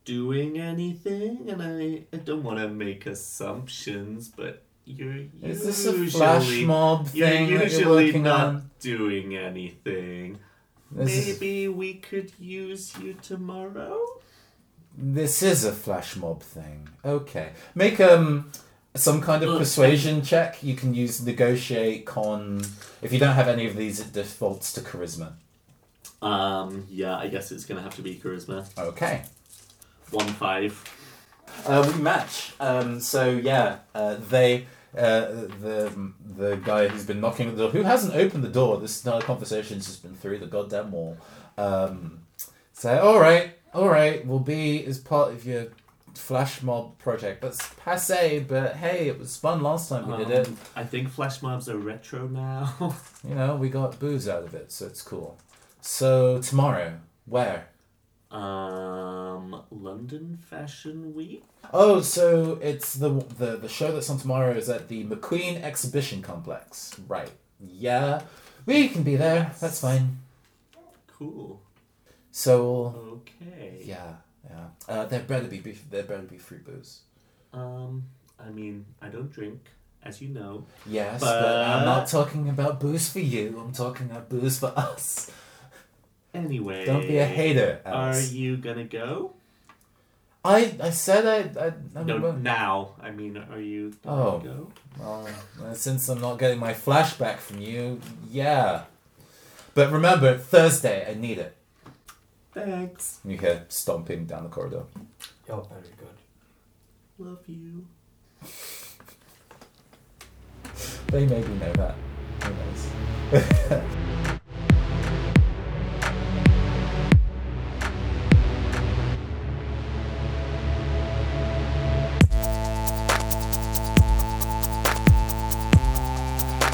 doing anything, and I, I don't want to make assumptions, but you're Is this usually a flash mob you're thing that you're usually working not on? doing anything. This is, Maybe we could use you tomorrow. this is a flash mob thing. Okay, make um some kind of persuasion check. You can use negotiate, con. If you don't have any of these, it defaults to charisma. Um, yeah, I guess it's gonna have to be charisma. Okay. One five. Uh, we match. Um, so yeah, uh, they uh, the the guy who's been knocking at the door, who hasn't opened the door. This entire conversation's just been through the goddamn wall. Um, say, all right, all right, we'll be as part of your flash mob project. That's passe, but hey, it was fun last time we did it. Um, I think flash mobs are retro now. You know, we got booze out of it, so it's cool. So tomorrow, where? um, London Fashion Week. Oh, so it's the the the show that's on tomorrow is at the McQueen Exhibition Complex, right? Yeah, we can be there. That's fine. Cool. So Okay. yeah, yeah. Uh, there better be beef- there better be free booze. Um, I mean, I don't drink, as you know. Yes, but, I'm not talking about booze for you. I'm talking about booze for us. Anyway, Don't be a hater, Are you gonna go? I I said I I No, now. I mean, are you gonna Oh. go? well, uh, since I'm not getting my flashback from you, yeah. But remember, Thursday, I need it. Thanks. You hear stomping down the corridor. You're very good. Love you. They maybe know that. Who knows?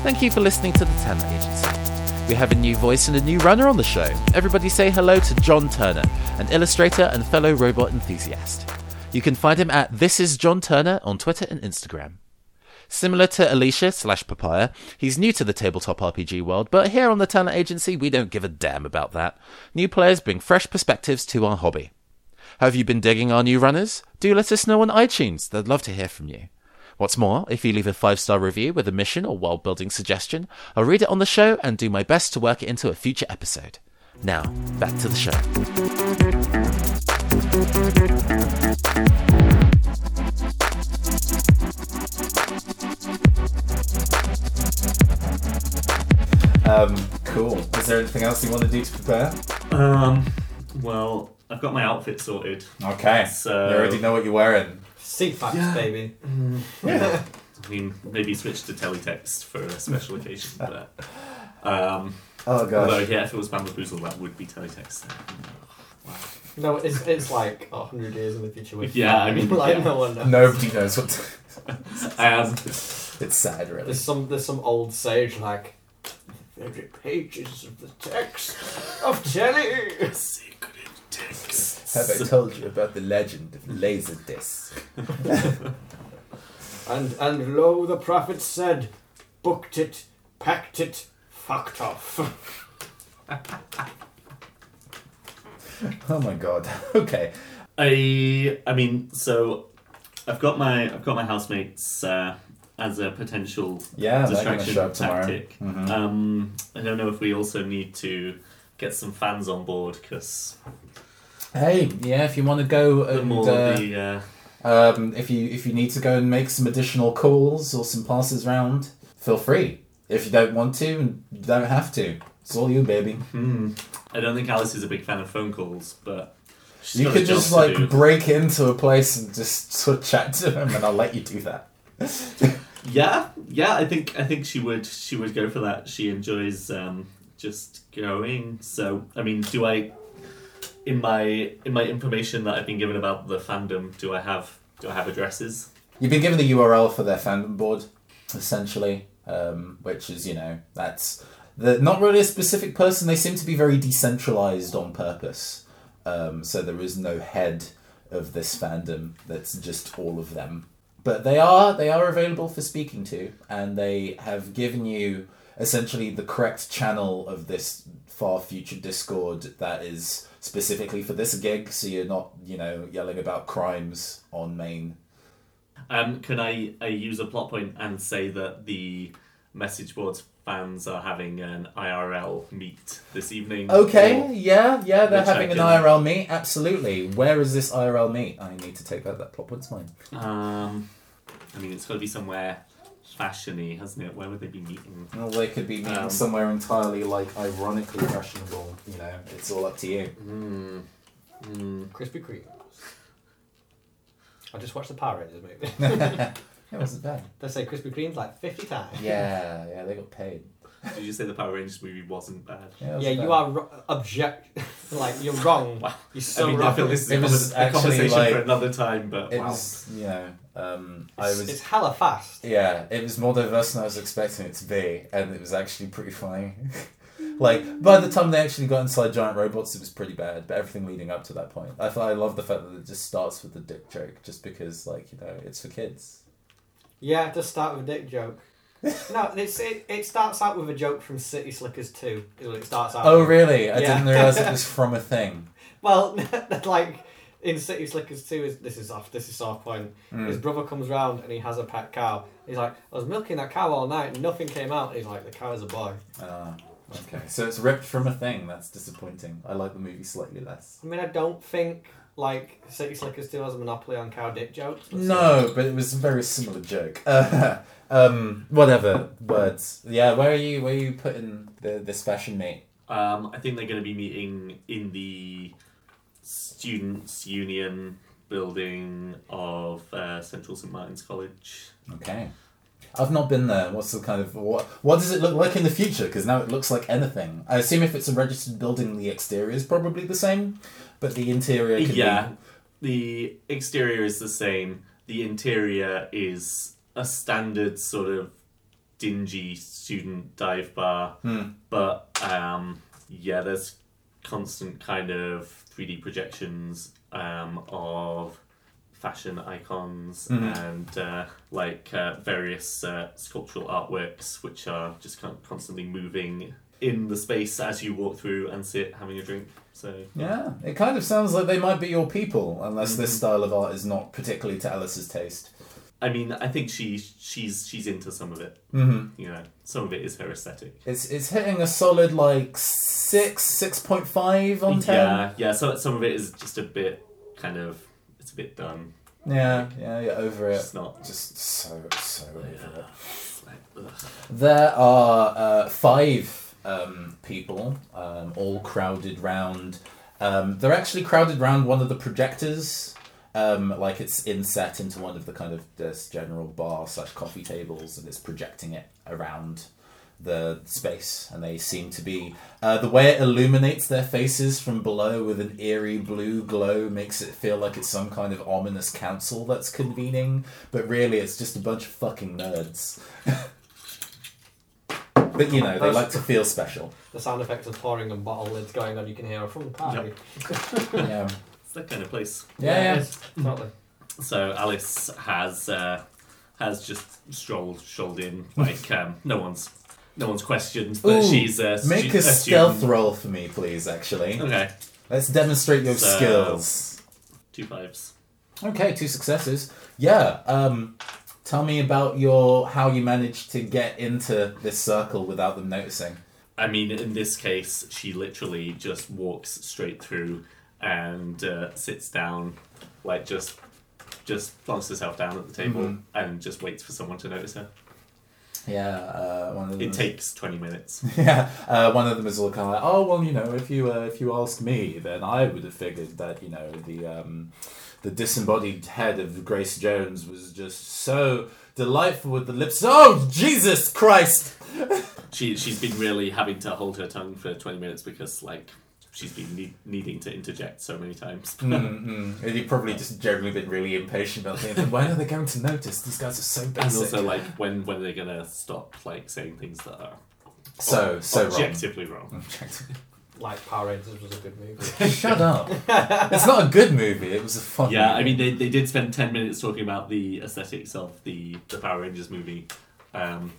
Thank you for listening to the Talent Agency. We have a new voice and a new runner on the show. Everybody say hello to John Turner, an illustrator and fellow robot enthusiast. You can find him at This Is John Turner on Twitter and Instagram. Similar to Alicia slash Papaya, he's new to the tabletop RPG world, but here on the Talent Agency, we don't give a damn about that. New players bring fresh perspectives to our hobby. Have you been digging our new runners? Do let us know on iTunes. They'd love to hear from you. What's more, if you leave a five star review with a mission or world building suggestion, I'll read it on the show and do my best to work it into a future episode. Now, back to the show. Um, cool. Is there anything else you want to do to prepare? Um, well, I've got my outfit sorted. Okay. So- you already know what you're wearing. Ceefax, Yeah. baby. Yeah. I mean, maybe switch to teletext for a special occasion, but um, Oh god. although yeah, if it was Bamboozle, that would be teletext. Wow. No, it's it's like a hundred years in the future. With Yeah, I mean, like yeah. no one knows. Nobody knows what. To... Um, It's sad, really. There's some there's some old sage like the very pages of the text of telly. secret text. Have I told you about the legend of Laserdisc? And and lo, the prophet said, booked it, packed it, fucked off. Oh my god. Okay. I I mean, so I've got my I've got my housemates uh, as a potential Yeah, distraction show up tomorrow. tactic. Mhm. Um, I don't know if we also need to get some fans on board because Hey, yeah, if you want to go The and more uh, the uh, um, if you if you need to go and make some additional calls or some passes round, feel free. If you don't want to, and you don't have to. It's all you, baby. hmm. I don't think Alice is a big fan of phone calls, but she's you got a could job just to like do. break into a place and just sort of chat to them, and I'll let you do that. Yeah, yeah. I think I think she would she would go for that. She enjoys um, just going. So I mean, do I in my in my information that I've been given about the fandom, do I have do I have addresses? You've been given the URL for their fandom board, essentially, um, which is you know that's the not really a specific person. They seem to be very decentralized on purpose. Um, so there is no head of this fandom. That's just all of them. But they are they are available for speaking to, and they have given you essentially the correct channel of this far future Discord that is specifically for this gig. So you're not you know yelling about crimes on main Um, can I, I use a plot point and say that the message boards fans are having an IRL meet this evening? Okay, Or- yeah, yeah, they're having an IRL meet. Absolutely. Where is this IRL meet? I need to take that. That plot point's mine. Um, I mean, it's got to be somewhere fashiony, hasn't it? Where would they be meeting? Well, they could be meeting Um, somewhere entirely like ironically fashionable. You know, it's all up to you. Hmm. Hmm. Krispy Kreme. I just watched the Power Rangers movie. it wasn't bad. they say Krispy Kreme's like 50 times. Yeah, yeah, they got paid. Did you say the Power Rangers movie wasn't bad? Yeah, it Yeah, wasn't you are ro- object. like, you're wrong. Wow. You're so I mean, wrong. I feel this is It a, was a conversation like- for another time, but It wow. was, you know, um, I It's, was. it's hella fast. Yeah, it was more diverse than I was expecting it to be, and it was actually pretty funny. like by the time they actually got inside giant robots, it was pretty bad. But everything leading up to that point, I thought I love the fact that it just starts with the dick joke, just because like you know it's for kids. Yeah, it does start with a dick joke. No, it's, it, it starts out with a joke from City Slickers 2. It starts out Oh really? I Yeah. didn't realize it was from a thing. Well, like in City Slickers 2, is this is off. This is soft point. Mm. His brother comes round and he has a pet cow. He's like, I was milking that cow all night and nothing came out. He's like, the cow is a boy. Ah, okay, so it's ripped from a thing. That's disappointing. I like the movie slightly less. I mean, I don't think like City Slickers still has a monopoly on cow dick jokes. but No, but it was a very similar joke. um, whatever words. Yeah, where are you? Where are you putting the this fashion meet? Um, I think they're going to be meeting in the Students' Union building of uh, Central St Martin's College. Okay. I've not been there. What's the kind of what? What does it look like in the future? Because now it looks like anything. I assume if it's a registered building, the exterior is probably the same, but the interior could Yeah, the exterior is the same. The interior is a standard sort of dingy student dive bar. Hmm. but um, yeah, there's constant kind of 3D projections um, of fashion icons Mhm. and uh, like uh, various uh, sculptural artworks which are just kind of constantly moving in the space as you walk through and sit having a drink. So Yeah, it kind of sounds like they might be your people, unless this Mhm. style of art is not particularly to Alice's taste. I mean, I think she she's she's into some of it. Mm-hmm. You know, some of it is her aesthetic. It's it's hitting a solid like six six point five on ten. Yeah, yeah. So some of it is just a bit kind of it's a bit done. Yeah, yeah, yeah, over it. It's not. Just so so over it. Yeah. Like. There are uh, five um, people, um, all crowded round. Um, they're actually crowded round one of the projectors, um, like it's inset into one of the kind of this general bar slash coffee tables, and it's projecting it around the space. And they seem to be uh, the way it illuminates their faces from below with an eerie blue glow makes it feel like it's some kind of ominous council that's convening, but really it's just a bunch of fucking nerds. But you know, they like to feel special. The sound effects of pouring and bottle lids going on, you can hear from the party. Yeah. It's that kind of place. Yeah, it yeah. totally. So Alice has uh, has just strolled strolled in like um, no one's no one's questioned that Ooh, she's a stu- Make a a stealth student. roll for me, please, actually. Okay, Let's demonstrate your So- skills. two fives. Okay, two successes. Yeah, um, tell me about your how you managed to get into this circle without them noticing. I mean, in this case, she literally just walks straight through and uh, sits down, like just just plonks herself down at the table Mhm. and just waits for someone to notice her. Yeah, uh, one of them. It takes twenty minutes. Yeah, uh, one of them is all kind of like, oh well, you know, if you uh, if you ask me, then I would have figured that you know the um, the disembodied head of Grace Jones was just so delightful with the lips. Oh Jesus Christ! She she's been really having to hold her tongue for twenty minutes because like she's been ne- needing to interject so many times. mm-hmm. You've probably just generally been really impatient about thinking, when are they going to notice? These guys are so basic. And also like when when are they gonna stop like saying things that are so so wrong. objectively wrong. Objectively. Like Power Rangers was a good movie. Shut up! it's not a good movie. It was a fun. Yeah, movie. I mean they, they did spend ten minutes talking about the aesthetics of the the Power Rangers movie, um,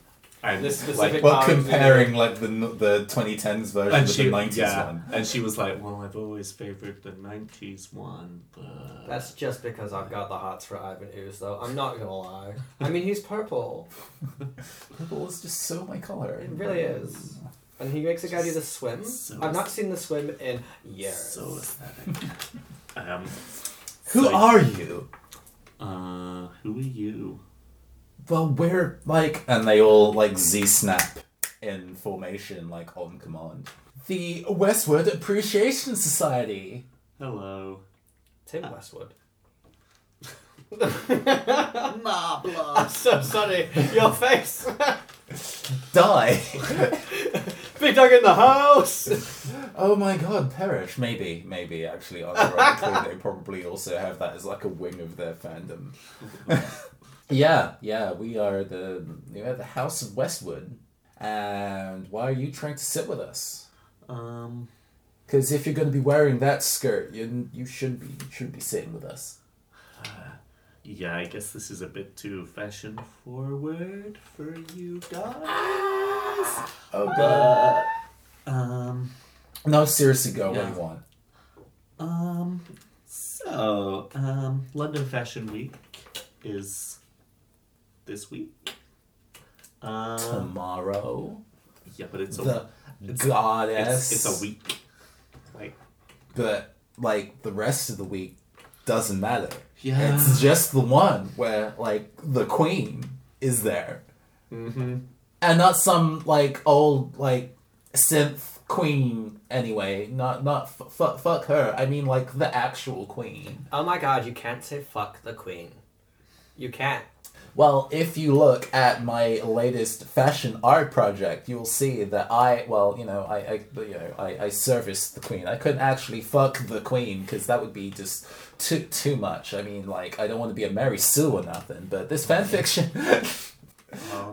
and The like Well, Power Rangers comparing like the the 2010s version and with she the 90s yeah, one. and she was like, well, I've always favored the '90s one, but That's just because I've got the hots for Ivan Ooze, though. I'm not gonna lie. I mean, he's purple. Purple is just so my color. It really is. And he makes a guy do the swim. So I've not seen the swim in years. so aesthetic. um, Who so- are you? Uh, who are you? Well, we're like, and they all like Z snap in formation, like on command. The Westwood Appreciation Society. Hello. Tim Westwood. Marvelous. I'm so sorry. Your face. Die. Big dog in the house. oh my god, perish. Maybe, maybe actually, unironically, they probably also have that as like a wing of their fandom. yeah, yeah, we are the we are the House of Westwood. And why are you trying to sit with us? Um, Because if you're going to be wearing that skirt, you you shouldn't be you shouldn't be sitting with us. Yeah, I guess this is a bit too fashion forward for you guys. Oh god. But um, No, seriously, go. What do you want? um, so um, London Fashion Week is this week. Uh, Tomorrow, yeah, but it's a the goddess. it's, it's a week. Like but like the rest of the week doesn't matter. Yeah, It's just the one where like the queen is there, mm-hmm. and not some like old like synth queen. Anyway, not not f- fuck fuck her. I mean like the actual queen. Oh my god, you can't say fuck the queen. You can't. Well, if you look at my latest fashion art project, you'll see that I, well, you know, I, I you know, I, I service the queen. I couldn't actually fuck the queen because that would be just too too much. I mean, like, I don't want to be a Mary Sue or nothing. But this fan fiction.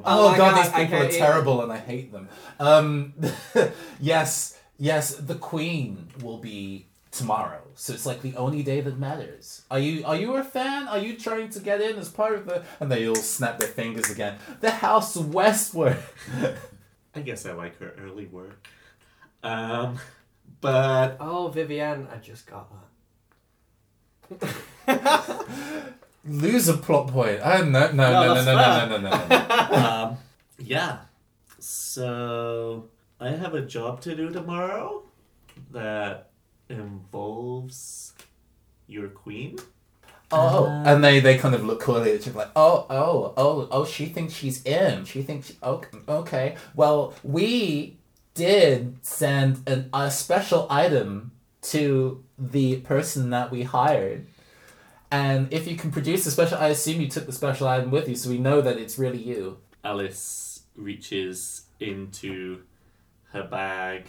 Oh, my god, God, these I people are can't terrible and I hate them. Um, yes, yes, the queen will be tomorrow. So it's like the only day that matters. Are you are you a fan? Are you trying to get in as part of the and they all snap their fingers again. The House Westwood. I guess I like her early work. Um, but Oh, Vivienne, I just got that. Lose a plot point. Oh no no no no no that's no no no no no. um, yeah. So I have a job to do tomorrow that involves your queen. Oh, and they, they kind of look coolly at you like, oh, oh, oh, oh, she thinks she's in. She thinks, she, okay, okay. Well, we did send an, a special item to the person that we hired. And if you can produce the special, I assume you took the special item with you, so we know that it's really you. Alice reaches into her bag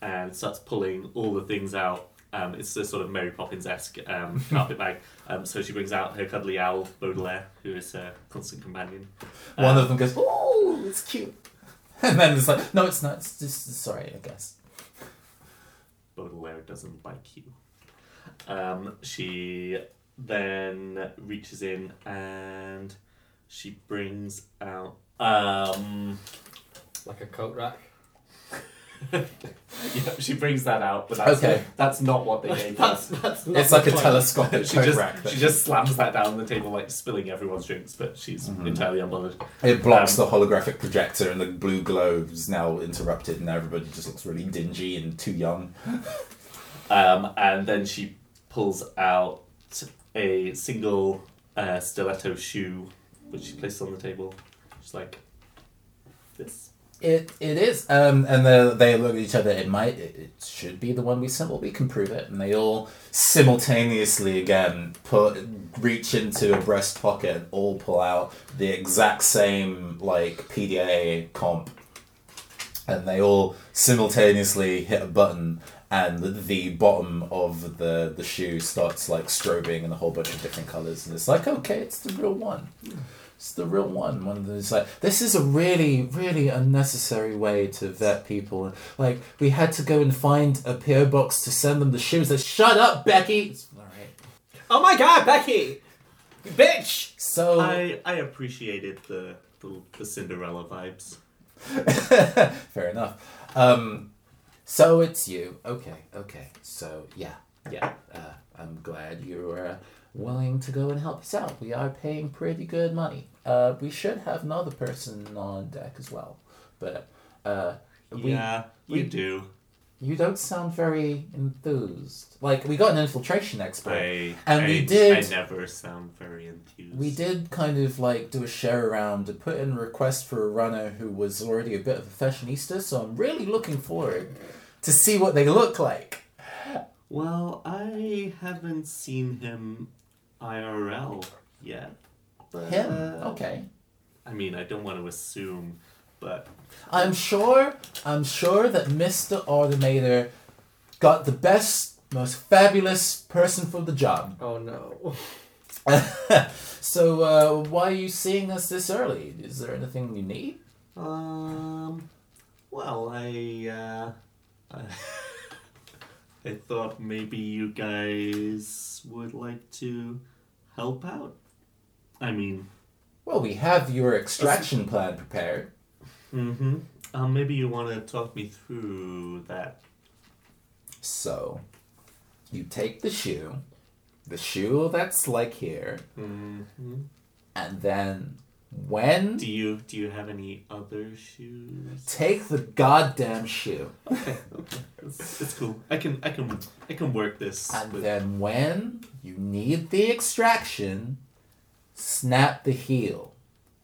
and starts pulling all the things out. Um, it's a sort of Mary Poppins esque um, carpet bag. Um, so she brings out her cuddly owl, Baudelaire, who is her constant companion. One Um, of them goes, oh, it's cute. And then it's like, no, it's not. It's just, sorry, I guess. Baudelaire doesn't like you. Um, she then reaches in and she brings out. Um, Like a coat rack. yeah, she brings that out, but that's, Okay. that's not what they gave That's us. that's not It's like a point. telescopic She coat just, rack. that- she just slams that down on the table, like spilling everyone's drinks, but she's entirely unbothered. It blocks Um, the holographic projector, and the blue globe is now interrupted, and everybody just looks really dingy and too young. Um, and then she pulls out a single uh, stiletto shoe, which she places on the table. She's like, this. It it is. Um, and they they look at each other. It might. It, it should be the one we sent. Well, we can prove it. And they all simultaneously again put reach into a breast pocket and all pull out the exact same like PDA comp. And they all simultaneously hit a button, and the, the bottom of the the shoe starts like strobing in a whole bunch of different colors. And it's like, okay, it's the real one. It's the real one. One of those like this is a really, really unnecessary way to vet people. Like we had to go and find a PO box to send them the shoes. Like, shut up, Becky. It's all right. Oh my god, Becky! You bitch! So I, I appreciated the, the, the Cinderella vibes. fair enough. Um, so it's you. Okay, okay. So yeah, yeah. Uh, I'm glad you're uh, willing to go and help us out. We are paying pretty good money. Uh, we should have another person on deck as well, but uh, we. yeah, we- do. You don't sound very enthused. Like we got an infiltration expert. I, And I, we did- I never sound very enthused. We did kind of like do a share around to put in a request for a runner who was already a bit of a fashionista, so I'm really looking forward to see what they look like. Well, I haven't seen him IRL yet. But, Him? uh, Okay. I mean, I don't want to assume, but I'm sure I'm sure that Mr. Automator got the best, most fabulous person for the job. Oh no. so uh, why are you seeing us this early? Is there anything you need? um, well, I uh, I, I thought maybe you guys would like to help out. I mean, Well, we have your extraction plan prepared. mm-hmm. Um, maybe you want to talk me through that. So, you take the shoe, the shoe that's like here, Mm-hmm. and then when Do you do you have any other shoes? take the goddamn shoe, Okay, okay, it's, it's cool. I can I can I can work this. and with- then when you need the extraction, snap the heel,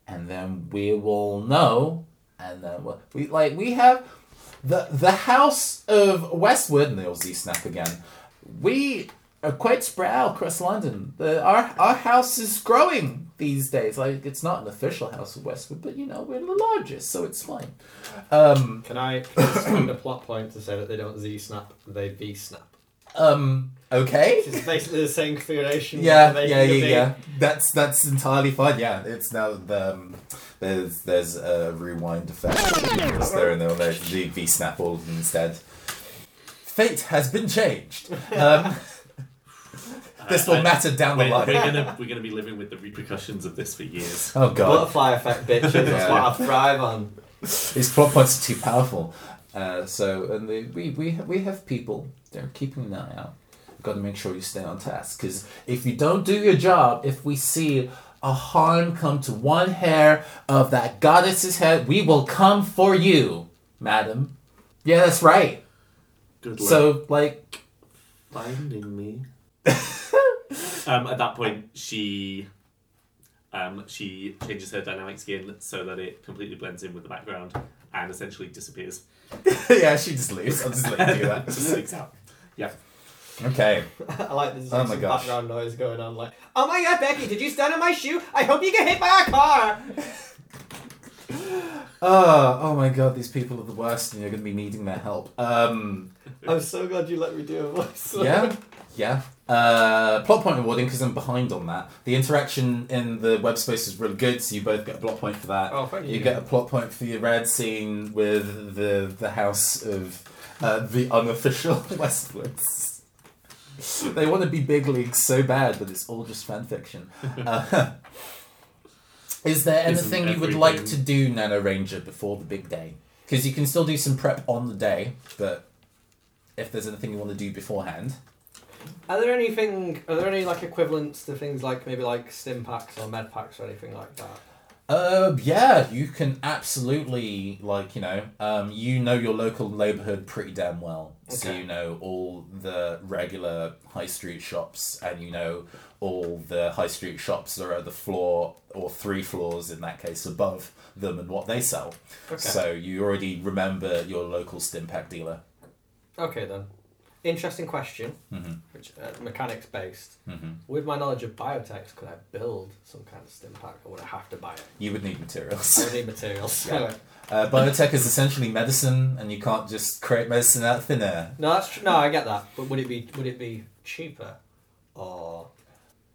and then we will know. And then what we like we have the the house of Westwood, and they'll Z snap again. We quite spread out across London. The, our our house is growing these days. Like it's not an official house of Westwood, but you know we're the largest, so it's fine. Um, Can I, I a plot point to say that they don't Z snap, they V snap? um, okay. It's basically the same configuration. Yeah, yeah, yeah, yeah. That's that's entirely fine. Yeah, it's now the um, there's there's a rewind effect. And they'll the V snap all instead. Fate has been changed. Um, this will I- matter down the line. we're gonna we're gonna be living with the repercussions of this for years. Oh god, Butterfly effect, bitches. That's what I thrive on. these plot points are too powerful. Uh, so and the, we we we have people. They're keeping an eye out. We've got to make sure you stay on task because if you don't do your job, if we see a harm come to one hair of that goddess's head, we will come for you, madam. Yeah, that's right. Good luck So like, finding me. um, at that point, she um, she changes her dynamic skin so that it completely blends in with the background and essentially disappears. yeah, she just leaves. I'll just let you do that. Just sneaks out. Yeah. Okay. I like this. Oh like my some gosh. background noise going on. Like, oh my god, Becky, did you stand on my shoe? I hope you get hit by a car. Oh, oh my god, these people are the worst, and you're gonna be needing their help. Um. I'm so glad you let me do a voice. yeah, yeah. Uh, plot point awarding because I'm behind on that. The interaction in the web space is really good, so you both get a plot point for that. Oh, thank you. You get a plot point for your red scene with the the house of uh, the unofficial Westwoods. they want to be big leagues so bad, but it's all just fan fiction. Uh, is there anything you would like to do, Nano Ranger, before the big day? Because you can still do some prep on the day, but if there's anything you want to do beforehand. Are there anything? Are there any like equivalents to things like maybe like stim packs or med packs or anything like that? Uh, yeah, you can absolutely like you know, um, you know your local neighborhood pretty damn well. okay. So you know all the regular high street shops, and you know all the high street shops that are the floor or three floors in that case above them and what they sell. Okay. So you already remember your local Stimpack dealer. Okay then. Interesting question, hmm which uh, mechanics based. hmm With my knowledge of biotech, could I build some kind of stim pack, or would I have to buy it? You would need materials. I would need materials. Yeah. Anyway, Uh, biotech is essentially medicine, and you can't just create medicine out of thin air. no, that's tr- no, I get that. But would it be would it be cheaper, or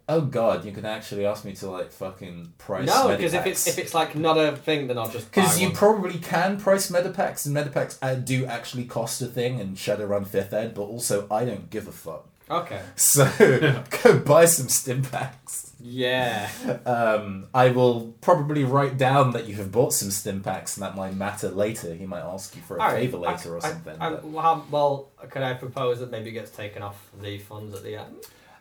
Oh god, you can actually ask me to like fucking price. no? Because if it's if it's like not a thing, then I'll just because you one. probably can price medipacks, and medipacks uh, do actually cost a thing in Shadowrun Fifth Ed, but also I don't give a fuck. okay. So go buy some stim packs. Yeah. Um, I will probably write down that you have bought some stim packs, and that might matter later. He might ask you for a All right, favor later I- or something. I- but- well, how- well, could I propose that maybe it gets taken off the funds at the end?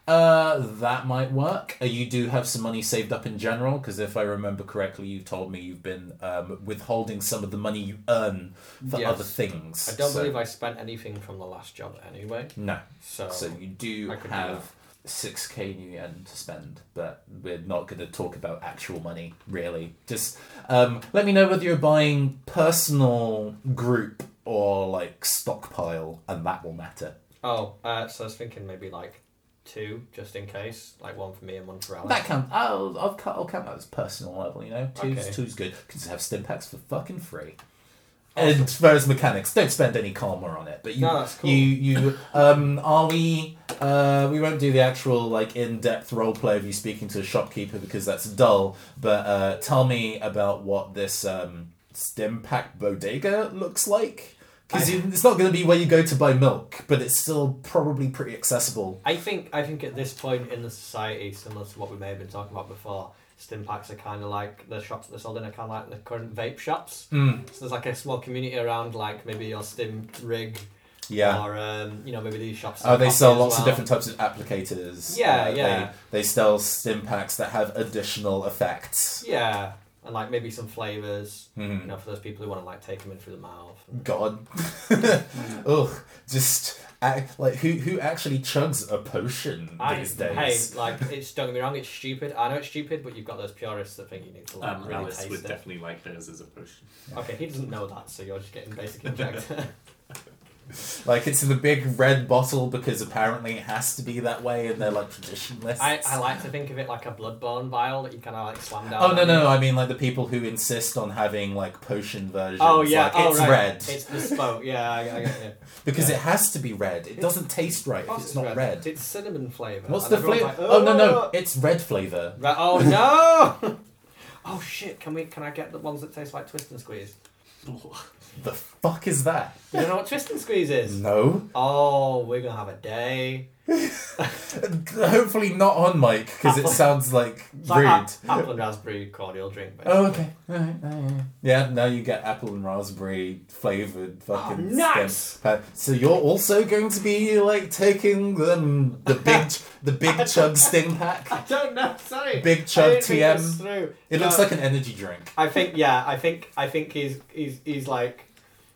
Uh, that might work. Uh, you do have some money saved up in general, because if I remember correctly, you told me you've been um, withholding some of the money you earn for Yes. other things. I don't So- believe I spent anything from the last job anyway. No. So, So you do I could do have six k nuyen to spend, but we're not going to talk about actual money really. Just um, let me know whether you're buying personal, group, or like stockpile, and that will matter. oh, uh, so I was thinking maybe like two, just in case, like one for me and one for Alex. That count. I'll I'll, cut- I'll count that as personal level. You know, two's Okay. two's good because you have stim packs for fucking free. And whereas mechanics don't spend any karma on it, but you No, that's cool. you you um are we uh we won't do the actual like in depth role play of you speaking to a shopkeeper because that's dull. But uh, tell me about what this um stim pack bodega looks like because it's not going to be where you go to buy milk, but it's still probably pretty accessible. I think I think at this point in the society, similar to what we may have been talking about before, stim packs are kind of like the shops that they're sold in are kind of like the current vape shops. Mm, So there's like a small community around, like maybe your stim rig, yeah. or um, you know maybe these shops. Oh, they sell lots of different types of applicators. Yeah, Uh, yeah. They, they sell stim packs that have additional effects. Yeah, and like maybe some flavors. You Mhm. know, for those people who want to like take them in through the mouth. God. Ugh. Just act, like who who actually chugs a potion I, these days? hey, like it's don't get me wrong, it's stupid. I know it's stupid, but you've got those purists that think you need to like Um, really Alice taste would it. definitely like those as a potion. Okay, he doesn't know that, so you're just getting basic injector. Like it's in the big red bottle because apparently it has to be that way, and they're like traditionalists. I, I like to think of it like a bloodborne vial that you kind of like slam down. Oh no no! I mean like the people who insist on having like potion versions. Oh yeah, like, oh it's right. red It's bespoke. Yeah, I, I get it. because yeah. it has to be red. It doesn't taste right if it's not red. It's cinnamon flavour. What's and the flavor? like, oh no no! "Oh!" It's red flavor. Right, oh no! oh shit! Can we? Can I get the ones that taste like twist and squeeze? The fuck is that? You don't know what twist and squeeze is? No. Oh, we're gonna have a day. Hopefully not on mic because it sounds like It's like rude. apple and raspberry cordial drink. Basically. Oh okay. Alright, alright, Yeah, now you get apple and raspberry flavored fucking. Oh, nice! Uh, so you're also going to be like taking the the big the big chug stim pack. I don't know. Sorry. Big chug TM. It No, looks like an energy drink. I think yeah. I think I think he's he's he's like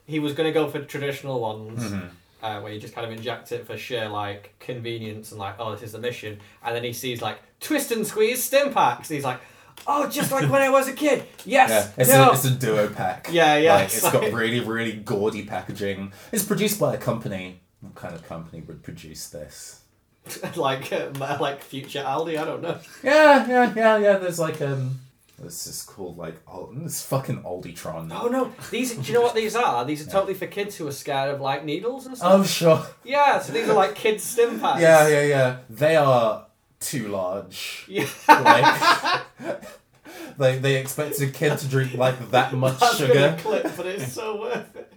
he was gonna go for traditional ones. Mhm. Uh, where you just kind of inject it for sheer like convenience and like oh this is the mission and then he sees like twist and squeeze stim packs and he's like oh just like when I was a kid yes Yeah, it's, no a, it's a duo pack. Yeah, yeah, Like, it's it's got really, really gaudy packaging. It's produced by a company. What kind of company would produce this? like uh, like future Aldi I don't know Yeah, yeah, yeah, yeah. There's like um, this is called like oh, this fucking Aldytron. oh no these do you know what these are these are totally for kids who are scared of like needles and oh, stuff Oh sure. yeah so these are like kids stim packs Yeah, yeah, yeah. They are too large. yeah Like, they they expect a kid to drink like that much that's sugar. clip but it's so worth it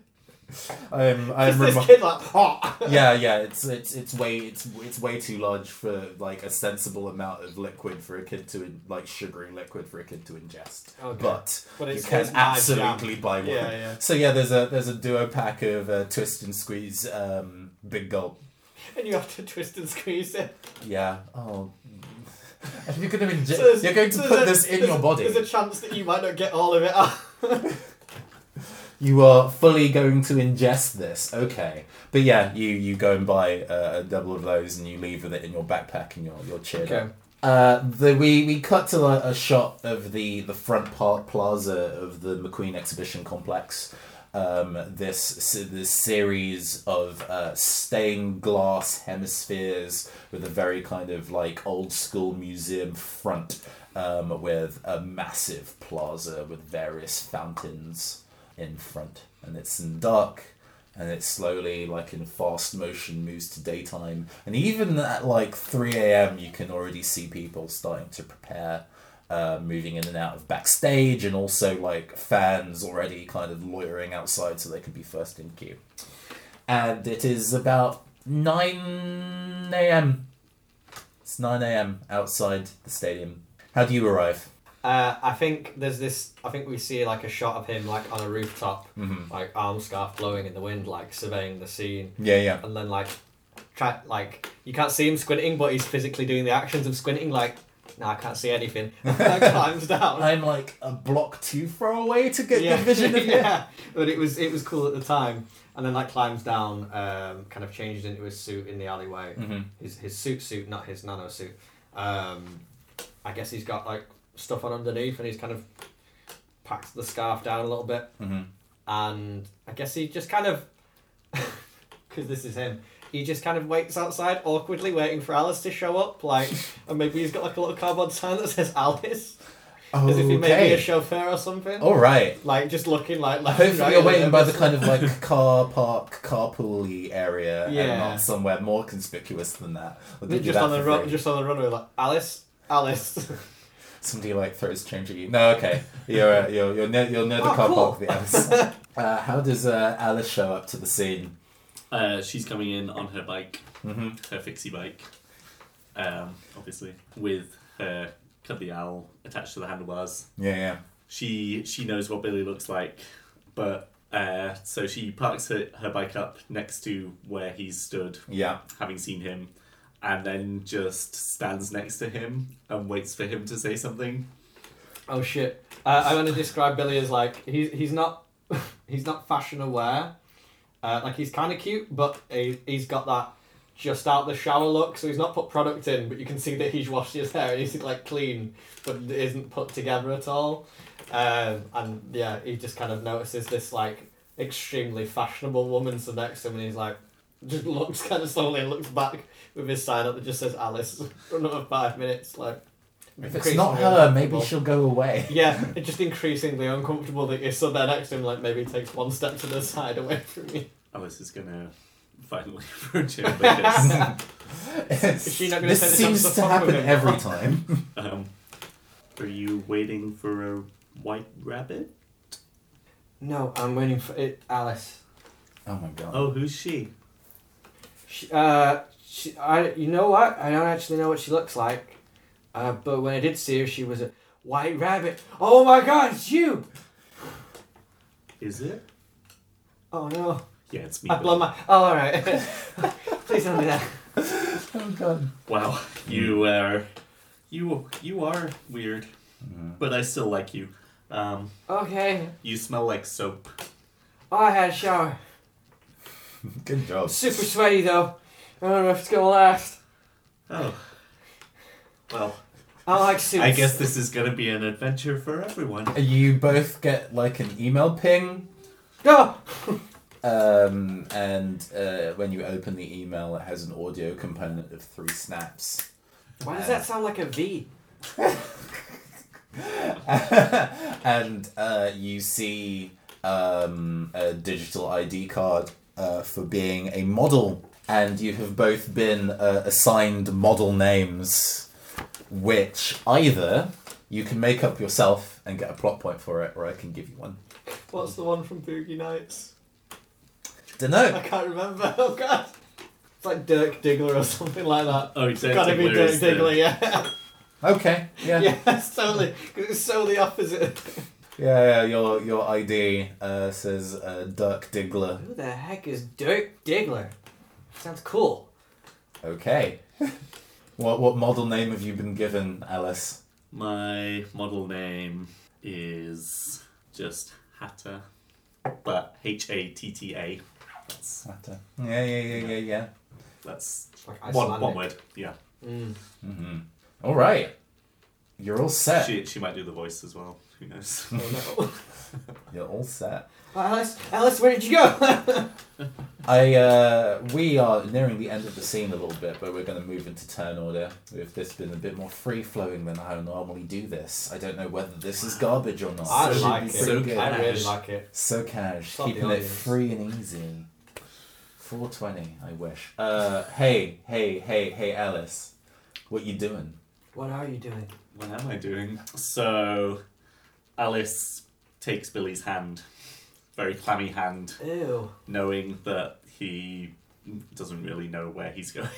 I'm I'm Just this kid like hot yeah, yeah. It's it's it's way it's it's way too large for like a sensible amount of liquid for a kid to in- like sugary liquid for a kid to ingest. Okay. But, But you it's- can absolutely buy one. Yeah, yeah. So yeah, there's a there's a duo pack of uh, twist and squeeze um, big gulp. and you have to twist and squeeze it Yeah. Oh. And you're going to inje- So you're going to so put this in your body. There's a chance that you might not get all of it out. You are fully going to ingest this. Okay. But yeah, you, you go and buy uh, a double of those and you leave with it in your backpack and you're, you're cheered Okay. Uh, the, we, we cut to a, a shot of the, the front part plaza of the McQueen Exhibition Complex. Um, this this series of uh, stained glass hemispheres with a very kind of like old school museum front um, with a massive plaza with various fountains in front, and it's in dark and it slowly, like in fast motion, moves to daytime. And even at like 3 a.m., you can already see people starting to prepare, uh, moving in and out of backstage, and also like fans already kind of loitering outside so they can be first in queue. And it is about 9 a.m. It's 9 a.m. outside the stadium. How do you arrive? Uh, I think there's this. I think we see like a shot of him like on a rooftop, Mm-hmm. like arm scarf blowing in the wind, like surveying the scene, Yeah, yeah. and then like try like you can't see him squinting, but he's physically doing the actions of squinting. Like, no, I can't see anything. like, climbs down. I'm like a block too far away to get yeah, the vision of yeah. But it was it was cool at the time, and then like climbs down, um, kind of changes into his suit in the alleyway. Mm-hmm. His his suit suit, not his nano suit. Um, I guess he's got like stuff on underneath, and he's kind of packed the scarf down a little bit, Mm-hmm. and I guess he just kind of, because this is him. He just kind of waits outside awkwardly, waiting for Alice to show up. Like, and maybe he's got like a little cardboard sign that says Alice, as if he may be a Okay. chauffeur or something. All right. Like just looking like left Hopefully right you're waiting by the kind of like car park, carpooly area, and not somewhere more conspicuous than that. Or did you just that on the run, just on the runway, like Alice, Alice. Somebody like throws change at you. No, okay. You're uh, you're you're near, you're near the Oh, car cool. park. The Alice. uh, how does uh, Alice show up to the scene? Uh, she's coming in on her bike, Mm-hmm. her fixie bike, um, obviously, with her cuddly owl attached to the handlebars. Yeah, yeah. She she knows what Billy looks like, but uh, so she parks her, her bike up next to where he's stood, Yeah. having seen him, and then just stands next to him and waits for him to say something. oh shit! Uh, I'm gonna describe Billy as like he's he's not he's not fashion aware. Uh, like he's kind of cute, but he he's got that just out the shower look. So he's not put product in, but you can see that he's washed his hair and he's like clean, but isn't put together at all. Um, and yeah, he just kind of notices this like extremely fashionable woman stood next to him, and he's like just looks kind of slowly and looks back with his sign up that just says Alice for another five minutes. Like If it's not her, maybe she'll go away. Yeah, it's just increasingly uncomfortable that you're stood there next to him. Like maybe takes one step to the side away from you. Alice is gonna finally for a chair because Is she not gonna this take seems to to happen him? every time. um, are you waiting for a white rabbit? No, I'm waiting for it, Alice. oh my god. Oh, who's she? She, uh, she, I, you know what? I don't actually know what she looks like. Uh, but when I did see her, she was a white rabbit. Oh my God, it's you! Is it? Oh no, Yeah, it's me. I blow my. Oh, all right. Please don't do that. Oh god. Wow, you are, you you are weird, but I still like you. Um, Okay. you smell like soap. Oh, I had a shower. Good job. Super sweaty though. I don't know if it's gonna last. Oh, well, I like suits. I guess this is gonna be an adventure for everyone. You both get like an email ping, Go. um, and uh, when you open the email, it has an audio component of three snaps. Why does that sound like a V? and uh, you see um, a digital ID card uh, for being a model, and you have both been uh, assigned model names, which either you can make up yourself and get a plot point for it, or I can give you one. What's the one from Boogie Nights? Don't know. I can't remember. Oh god. It's like Dirk Diggler or something like that. Oh, It's gotta be Dirk Diggler, yeah. Okay. Yeah. yeah, it's totally. Because it's so the opposite. Yeah. yeah your your ID uh, says uh, Dirk Diggler. Who the heck is Dirk Diggler? Sounds cool. Okay. What what model name have you been given, Alice? My model name is just Hatter, but H A T T A. That's Hatter. Yeah, yeah, yeah, yeah, yeah. that's like one one word. Yeah, Mm. Mm-hmm. All right, you're all set. she she might do the voice as well. Who knows? Oh, no. You're all set. Alice, Alice, where did you go? I uh, we are nearing the end of the scene a little bit, but we're going to move into turn order. With this has been a bit more free flowing than I normally do this. I don't know whether this is garbage or not. I It like it. So good. I really like it. So cash, Stop keeping it free and easy. 420, I wish. Uh, hey, hey, hey, hey, Alice. What you doing? What are you doing? What am I doing? So, Alice takes Billy's hand, very clammy hand, Ew. knowing that he doesn't really know where he's going,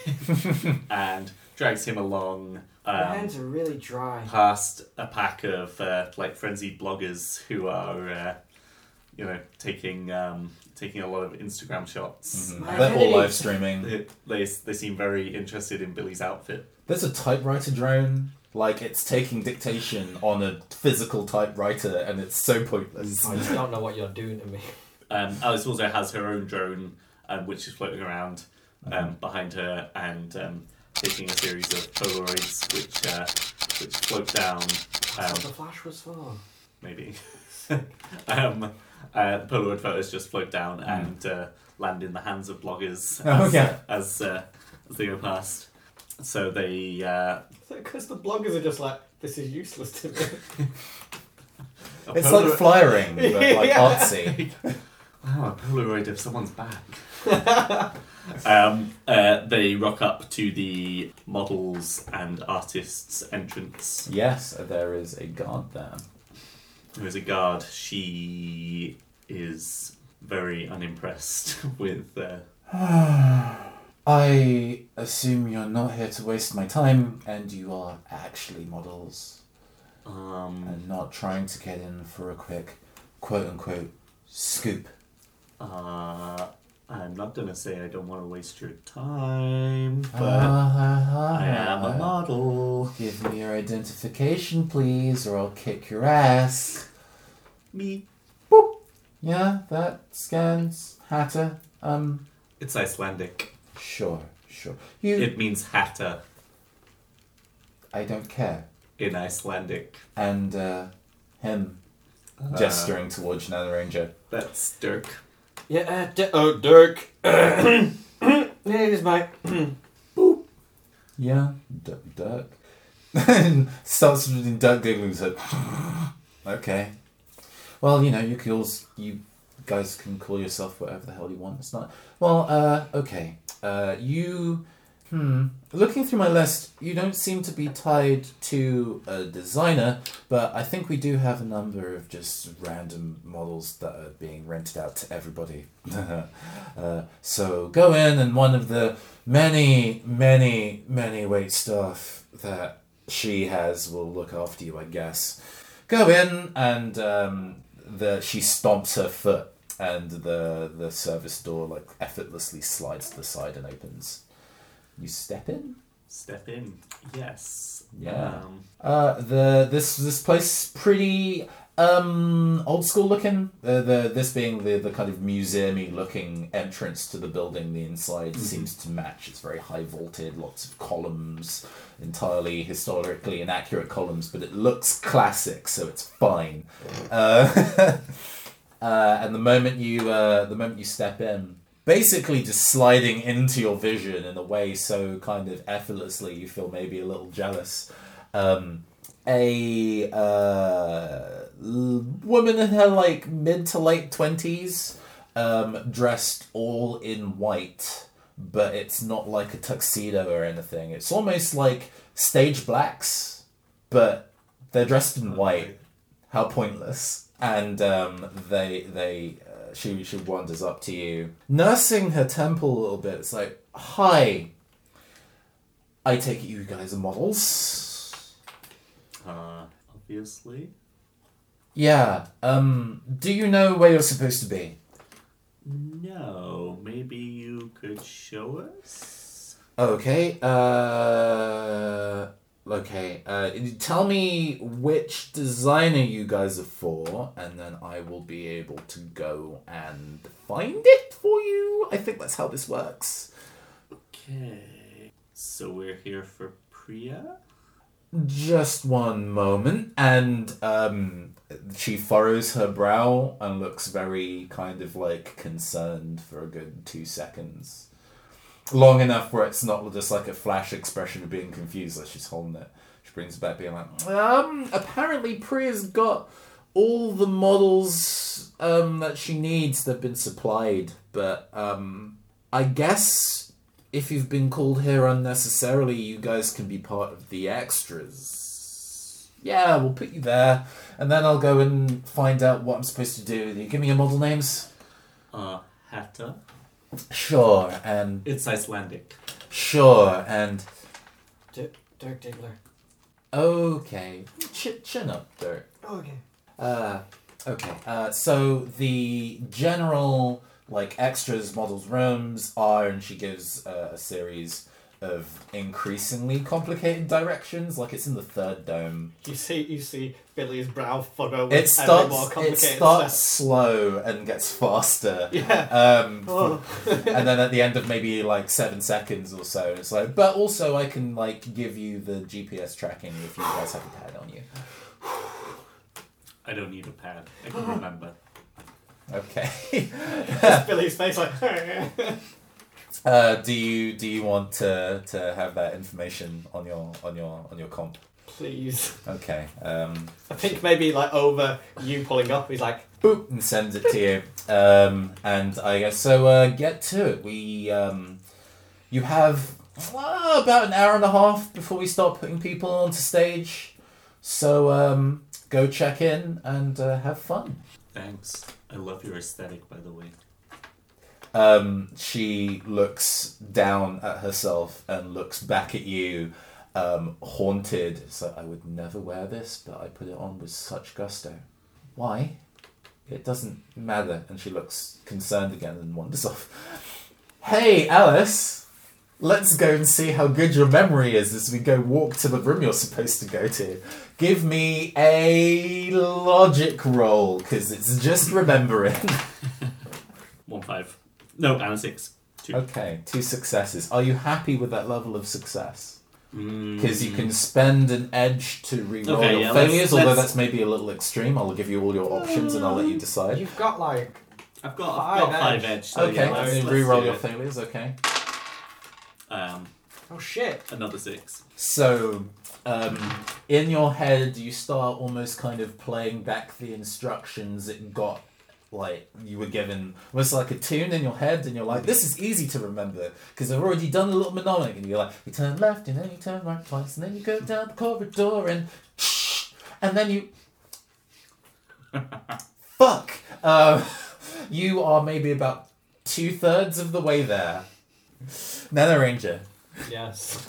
and drags him along Your um, hands are really dry. past a pack of uh, like frenzied bloggers who are, uh, you know, taking um, taking a lot of Instagram shots. Mhm. My They're all headache. live streaming. They, they they seem very interested in Billy's outfit. There's a typewriter drone. Like it's taking dictation on a physical typewriter, and it's so pointless. I just don't know what you're doing to me. Um, Alice also has her own drone, um, which is floating around um, behind her and um, taking a series of Polaroids, which uh, which float down. That's Um, what the flash was for. maybe. um, uh, the Polaroid photos just float down Mm. and uh, land in the hands of bloggers Oh, as, yeah. as, uh, as they go past. So they uh, Because the bloggers are just like, this is useless to me. a It's Polaroid- like flyering, but like Yeah. artsy. Wow, a Polaroid of someone's back. um, uh, they rock up to the models and artists' entrance. Yes, there is a guard there. There's a guard. She is very unimpressed with. Uh, I assume you're not here to waste my time, and you are actually models, um, and not trying to get in for a quick, quote unquote, scoop. uh, I'm not gonna say I don't want to waste your time, but Ah, I am a model. Give me your identification, please, or I'll kick your ass. Me. Boop. Yeah, that scans. Hatter. Um, It's Icelandic. Sure, sure. You. It means hatter I don't care. in Icelandic. And, uh, him Uh, gesturing towards another ranger. That's Dirk. Yeah, uh, D- oh, Dirk. yeah, it is, mate. Yeah, D- Dirk. and starts reading Dirk giggling. So, okay. Well, you know, you could also, you guys can call yourself whatever the hell you want. It's not. Well, uh, okay. Uh, you. Hmm. Looking through my list, you don't seem to be tied to a designer, but I think we do have a number of just random models that are being rented out to everybody. uh, so go in, and one of the many, many, many wait staff that she has will look after you, I guess. Go in, and um, the she stomps her foot, and the the service door like effortlessly slides to the side and opens. You step in. Step in. Yes. Yeah. Um, Uh, the this this place pretty um old school looking. The the this being the the kind of museumy looking entrance to the building. The inside seems to match. It's very high vaulted, lots of columns, entirely historically inaccurate columns, but it looks classic, so it's fine. Uh, uh, and the moment you uh, the moment you step in. Basically, just sliding into your vision in a way so kind of effortlessly, you feel maybe a little jealous um, a uh, l- woman in her like mid to late twenties, um, dressed all in white, but it's not like a tuxedo or anything. It's almost like stage blacks, but they're dressed in white. How pointless! And um, they they uh, she she wanders up to you, nursing her temple a little bit. It's like, hi. I take it you guys are models. uh, obviously. Yeah. Um. Do you know where you're supposed to be? No. Maybe you could show us? Okay. Uh. Okay. Uh. Tell me which designer you guys are for, and then I will be able to go and find it for you. I think that's how this works. Okay. So we're here for Priya? Just one moment, and um, she furrows her brow and looks very kind of like concerned for a good two seconds. Long enough where it's not just like a flash expression of being confused as she's holding it. She brings it back, being like, um, apparently Priya's got all the models um, that she needs that have been supplied, but um, I guess if you've been called here unnecessarily, you guys can be part of the extras. Yeah, we'll put you there, and then I'll go and find out what I'm supposed to do. You give me your model names. Uh, Hatta. Sure, and It's Icelandic. sure, and D- Dirk Diggler. okay. Ch- chin up, Dirk. Okay. Uh, okay. Uh, so the general like extras models rooms are, and she gives uh, a series of increasingly complicated directions. Like it's in the third dome. You see, you see Billy's brow furrow. with It starts. more It complicated starts step. slow and gets faster. Yeah. Um, Oh. and then at the end of maybe like seven seconds or so, it's like. But also, I can like give you the GPS tracking if you guys have a pad on you. I don't need a pad. I can remember. Okay. Just Billy's face like. Uh, do you do you want to, to have that information on your on your on your comp? Please. Okay. Um, I think maybe like over you pulling up, he's like, boop and sends it to you. Um, and I guess so. Uh, get to it. We um, you have uh, about an hour and a half before we start putting people onto stage. So um, go check in and uh, have fun. Thanks. I love your aesthetic, by the way. Um, she looks down at herself and looks back at you, um, haunted. So I would never wear this, but I put it on with such gusto. Why? It doesn't matter. And she looks concerned again and wanders off. Hey, Alice! Let's go and see how good your memory is as we go walk to the room you're supposed to go to. Give me a logic roll, because it's just remembering. One five. No, and a six. Two. Okay, two successes. Are you happy with that level of success? Mm. Because you can spend an edge to reroll Okay, your yeah, let's- failures, although let's- that's maybe a little extreme. I'll give you all your options and I'll let you decide. you've got like. I've got, Five I've got five edge. edge. So Okay, yeah, let's, and then let's reroll do your it. failures, okay. Um, Oh shit. another six. So, um, in your head, you start almost kind of playing back the instructions it got, like, you were given, almost like a tune in your head, and you're like, this is easy to remember, because I've already done a little mnemonic, and you're like, you turn left, and then you turn right twice, and then you go down the corridor, and shh and then you. Fuck! Uh, you are maybe about two thirds of the way there. Nano Ranger. Yes.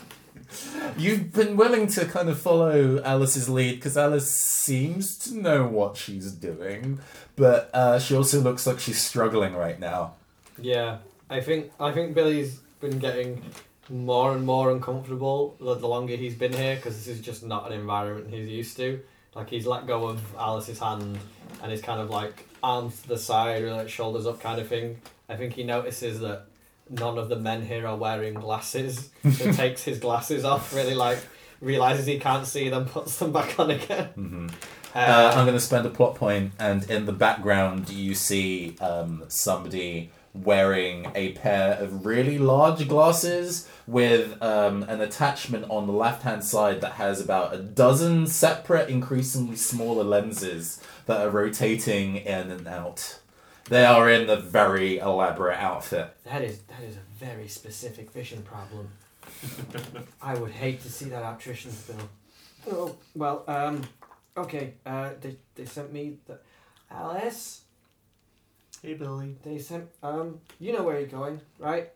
You've been willing to kind of follow Alice's lead because Alice seems to know what she's doing, but uh, she also looks like she's struggling right now. Yeah. I think I think Billy's been getting more and more uncomfortable the, longer he's been here because this is just not an environment he's used to. Like he's let go of Alice's hand and he's kind of like arms to the side or like shoulders up kind of thing. I think he notices that none of the men here are wearing glasses. So takes his glasses off, really like realizes he can't see them, puts them back on again. hmm Uh, Uh, I'm going to spend a plot point, and in the background, you see um, somebody wearing a pair of really large glasses with um, an attachment on the left hand side that has about a dozen separate, increasingly smaller lenses that are rotating in and out. They are in the very elaborate outfit. That is that is a very specific vision problem. I would hate to see that optician's bill. Oh well, um, okay. Uh, they they sent me the Alice. Hey, Billy. They sent um. You know where you're going, right?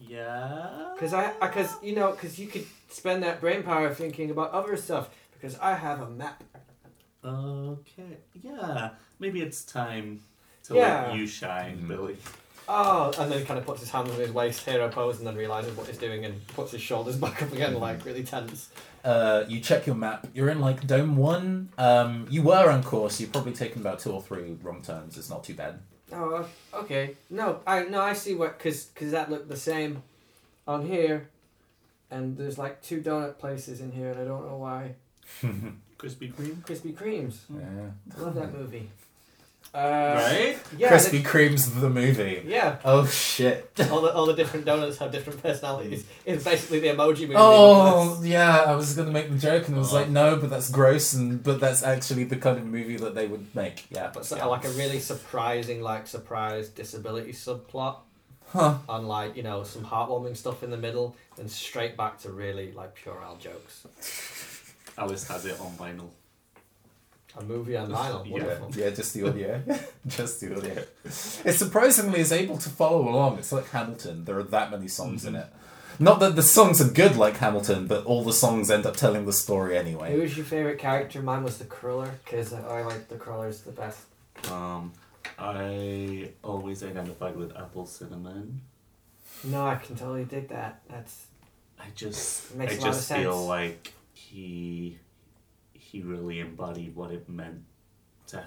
Yeah. Because I because you know because you could spend that brain power thinking about other stuff. Because I have a map. Okay. Yeah. Maybe it's time to Yeah. let you shine, Mhm. Billy. oh, and then he kind of puts his hands on his waist, hero pose, and then realizes what he's doing and puts his shoulders back up again, like really tense. Uh, you check your map. You're in like Dome One. Um, you were on course. You've probably taken about two or three wrong turns. It's not too bad. Oh, okay. No, I no, I see what because because that looked the same on here, and there's like two donut places in here, and I don't know why. Krispy Kreme. Krispy Kremes. Yeah. I love that movie. Uh, Right? Yeah. Krispy Kreme's the movie. yeah. Oh shit. All the all the different donuts have different personalities. It's basically the emoji movie. Oh yeah, I was gonna make the joke and I was Oh. like, no, but that's gross, and but that's actually the kind of movie that they would make. Yeah, but so, yeah. like a really surprising, like surprise disability subplot huh? on like you know some heartwarming stuff in the middle, and straight back to really like puerile jokes. Alice has it on vinyl. A movie on vinyl. Yeah. Wonderful. Yeah, just the audio, just the audio. It surprisingly is able to follow along. It's like Hamilton. There are that many songs in it. Not that the songs are good like Hamilton, but all the songs end up telling the story anyway. Who was your favorite character? Mine was the Cruller because I like the Crullers the best. Um, I always identified with Apple Cinnamon. No, I can totally dig that. That's I just, Makes I a lot of just feel sense. like he, he really embodied what it meant to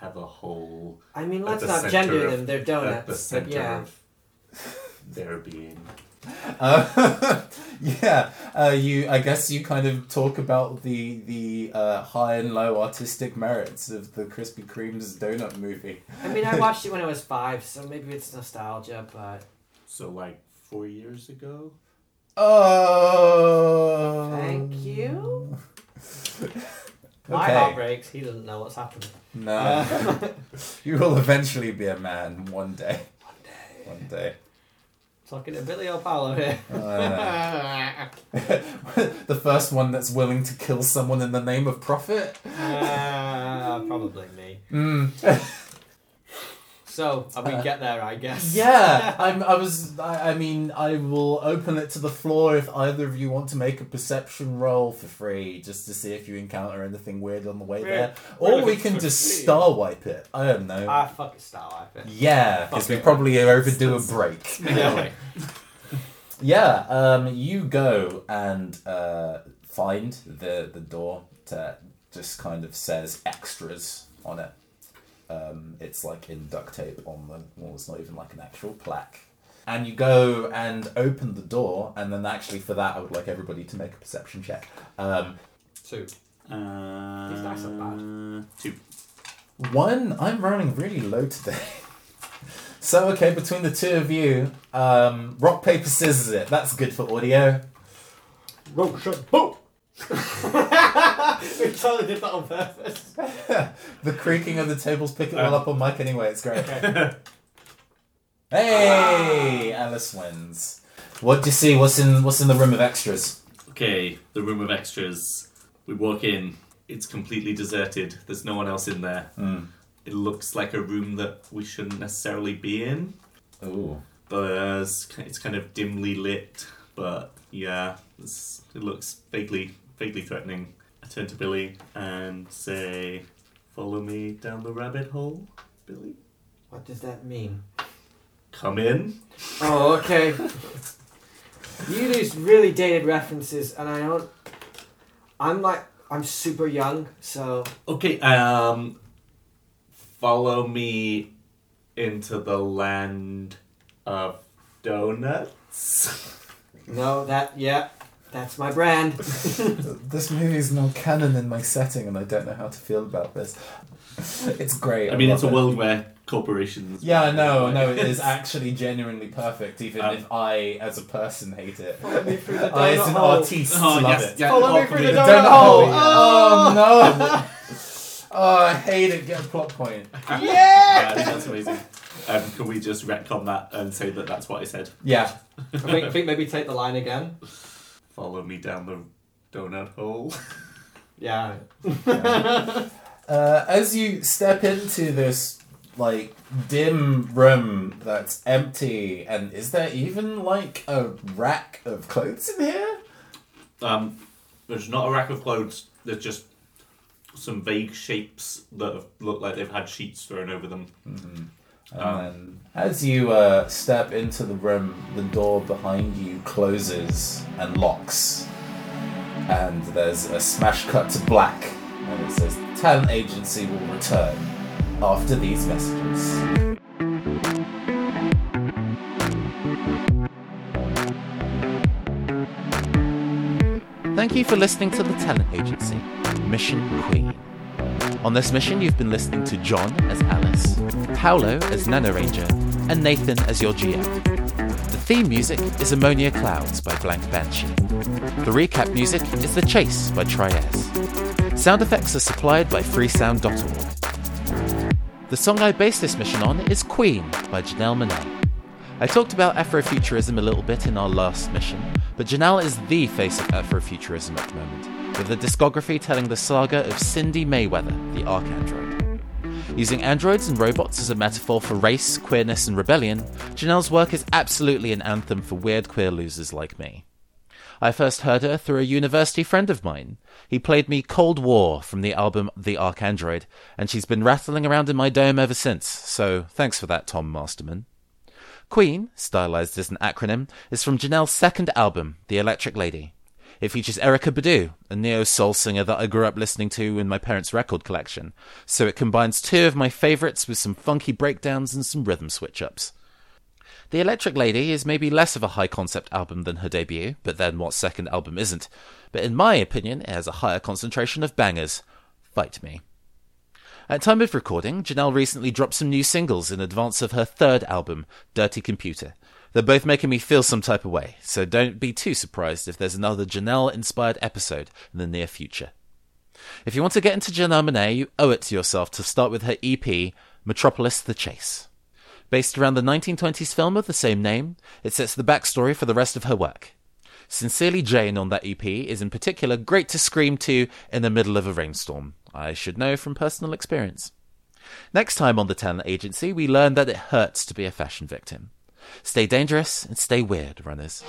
have a whole I mean, let's not center gender of- them. They're at the donuts, but center yeah. of their being. Uh, yeah, uh, you. I guess you kind of talk about the the uh, high and low artistic merits of the Krispy Kreme's donut movie. I mean, I watched it when I was five, so maybe it's nostalgia, but So like four years ago. Oh, Thank you. My heart breaks. He doesn't know what's happening. No, Uh, you will eventually be a man one day. one day. One day. Talking to Billy O'Paulo here. Uh, the first one that's willing to kill someone in the name of profit. Uh, probably me. Mm. So we Uh, get there, I guess. Yeah, I'm. I was. I, I mean, I will open it to the floor if either of you want to make a perception roll for free, just to see if you encounter anything weird on the way We're- there, we're or we can just free. star wipe it. I don't know. Ah, fuck it, Star Wipe it. yeah, because we it. probably overdue a break. Yeah. Yeah, um, you go and uh, find the the door that just kind of says extras on it. Um, it's like in duct tape on the wall. It's not even like an actual plaque. And you go and open the door, and then actually for that, I would like everybody to make a perception check. Um, Two. Uh, These dice are bad. Two. one, I'm running really low today. so okay, between the two of you, um, rock paper scissors it. That's good for audio. Rope shot. Boom! we totally did that on purpose. the creaking of the tables pick it all Um, up on mic anyway. It's great. Okay. Hey, Alice wins. What do you see? What's in What's in the room of extras? Okay, the room of extras. We walk in. It's completely deserted. There's no one else in there. Mm. It looks like a room that we shouldn't necessarily be in. Ooh. There's, it's kind of dimly lit, but yeah, it's, it looks vaguely, vaguely threatening. I turn to Billy and say, "Follow me down the rabbit hole, Billy. What does that mean? Come in." Oh, okay. you use really dated references, and I don't. I'm like, I'm super young, so. Okay, um, follow me into the land of donuts. No, that, yeah, that's my brand. This movie is not canon in my setting, and I don't know how to feel about this. It's great. I mean, it's a it. world where corporations. Yeah, no, no, it is actually genuinely perfect, even Um, if I, as a person, hate it. Follow me through the I, as an hole. artiste, Oh, love yes, it. yeah, Follow me oh, through the donut Donut hole. hole. Oh no! Oh, I hate it. Get a plot point. Yeah! Yeah, that's amazing. Um, can we just retcon that and say that that's what I said? Yeah. I think, I think maybe take the line again. Follow me down the donut hole. Yeah. Uh, as you step into this like dim room that's empty, and is there even like a rack of clothes in here? Um, there's not a rack of clothes. There's just some vague shapes that have, look like they've had sheets thrown over them. And Oh. then, as you uh, step into the room, the door behind you closes and locks. And there's a smash cut to black, and it says, Talent Agency will return after these messages. Thank you for listening to the Talent Agency, Mission Queen. On this mission, you've been listening to John as Alice, Paolo as Nano Ranger, and Nathan as your GM. The theme music is Ammonia Clouds by Blank Banshee. The recap music is The Chase by Trias. Sound effects are supplied by freesound.org. The song I based this mission on is Queen by Janelle Monáe. I talked about Afrofuturism a little bit in our last mission, but Janelle is the face of Afrofuturism at the moment, with a discography telling the saga of Cindi Mayweather, the ArchAndroid. Using androids and robots as a metaphor for race, queerness, and rebellion, Janelle's work is absolutely an anthem for weird queer losers like me. I first heard her through a university friend of mine. He played me Cold War from the album The ArchAndroid, and she's been rattling around in my dome ever since, so thanks for that, Tom Masterman. Queen, stylized as an acronym, is from Janelle's second album, The Electric Lady. It features Erykah Badu, a neo soul singer that I grew up listening to in my parents' record collection, so it combines two of my favorites with some funky breakdowns and some rhythm switch ups. The Electric Lady is maybe less of a high concept album than her debut, but then what second album isn't? But in my opinion, it has a higher concentration of bangers. Fight me. At time of recording, Janelle recently dropped some new singles in advance of her third album, Dirty Computer. They're both making me feel some type of way, so don't be too surprised if there's another Janelle inspired episode in the near future. If you want to get into Janelle Monáe, you owe it to yourself to start with her EP, Metropolis the Chase. Based around the 1920s film of the same name, it sets the backstory for the rest of her work. Sincerely Jane on that EP is in particular great to scream to in the middle of a rainstorm. I should know from personal experience. Next time on the Talent Agency, we learn that it hurts to be a fashion victim. Stay dangerous and stay weird, runners.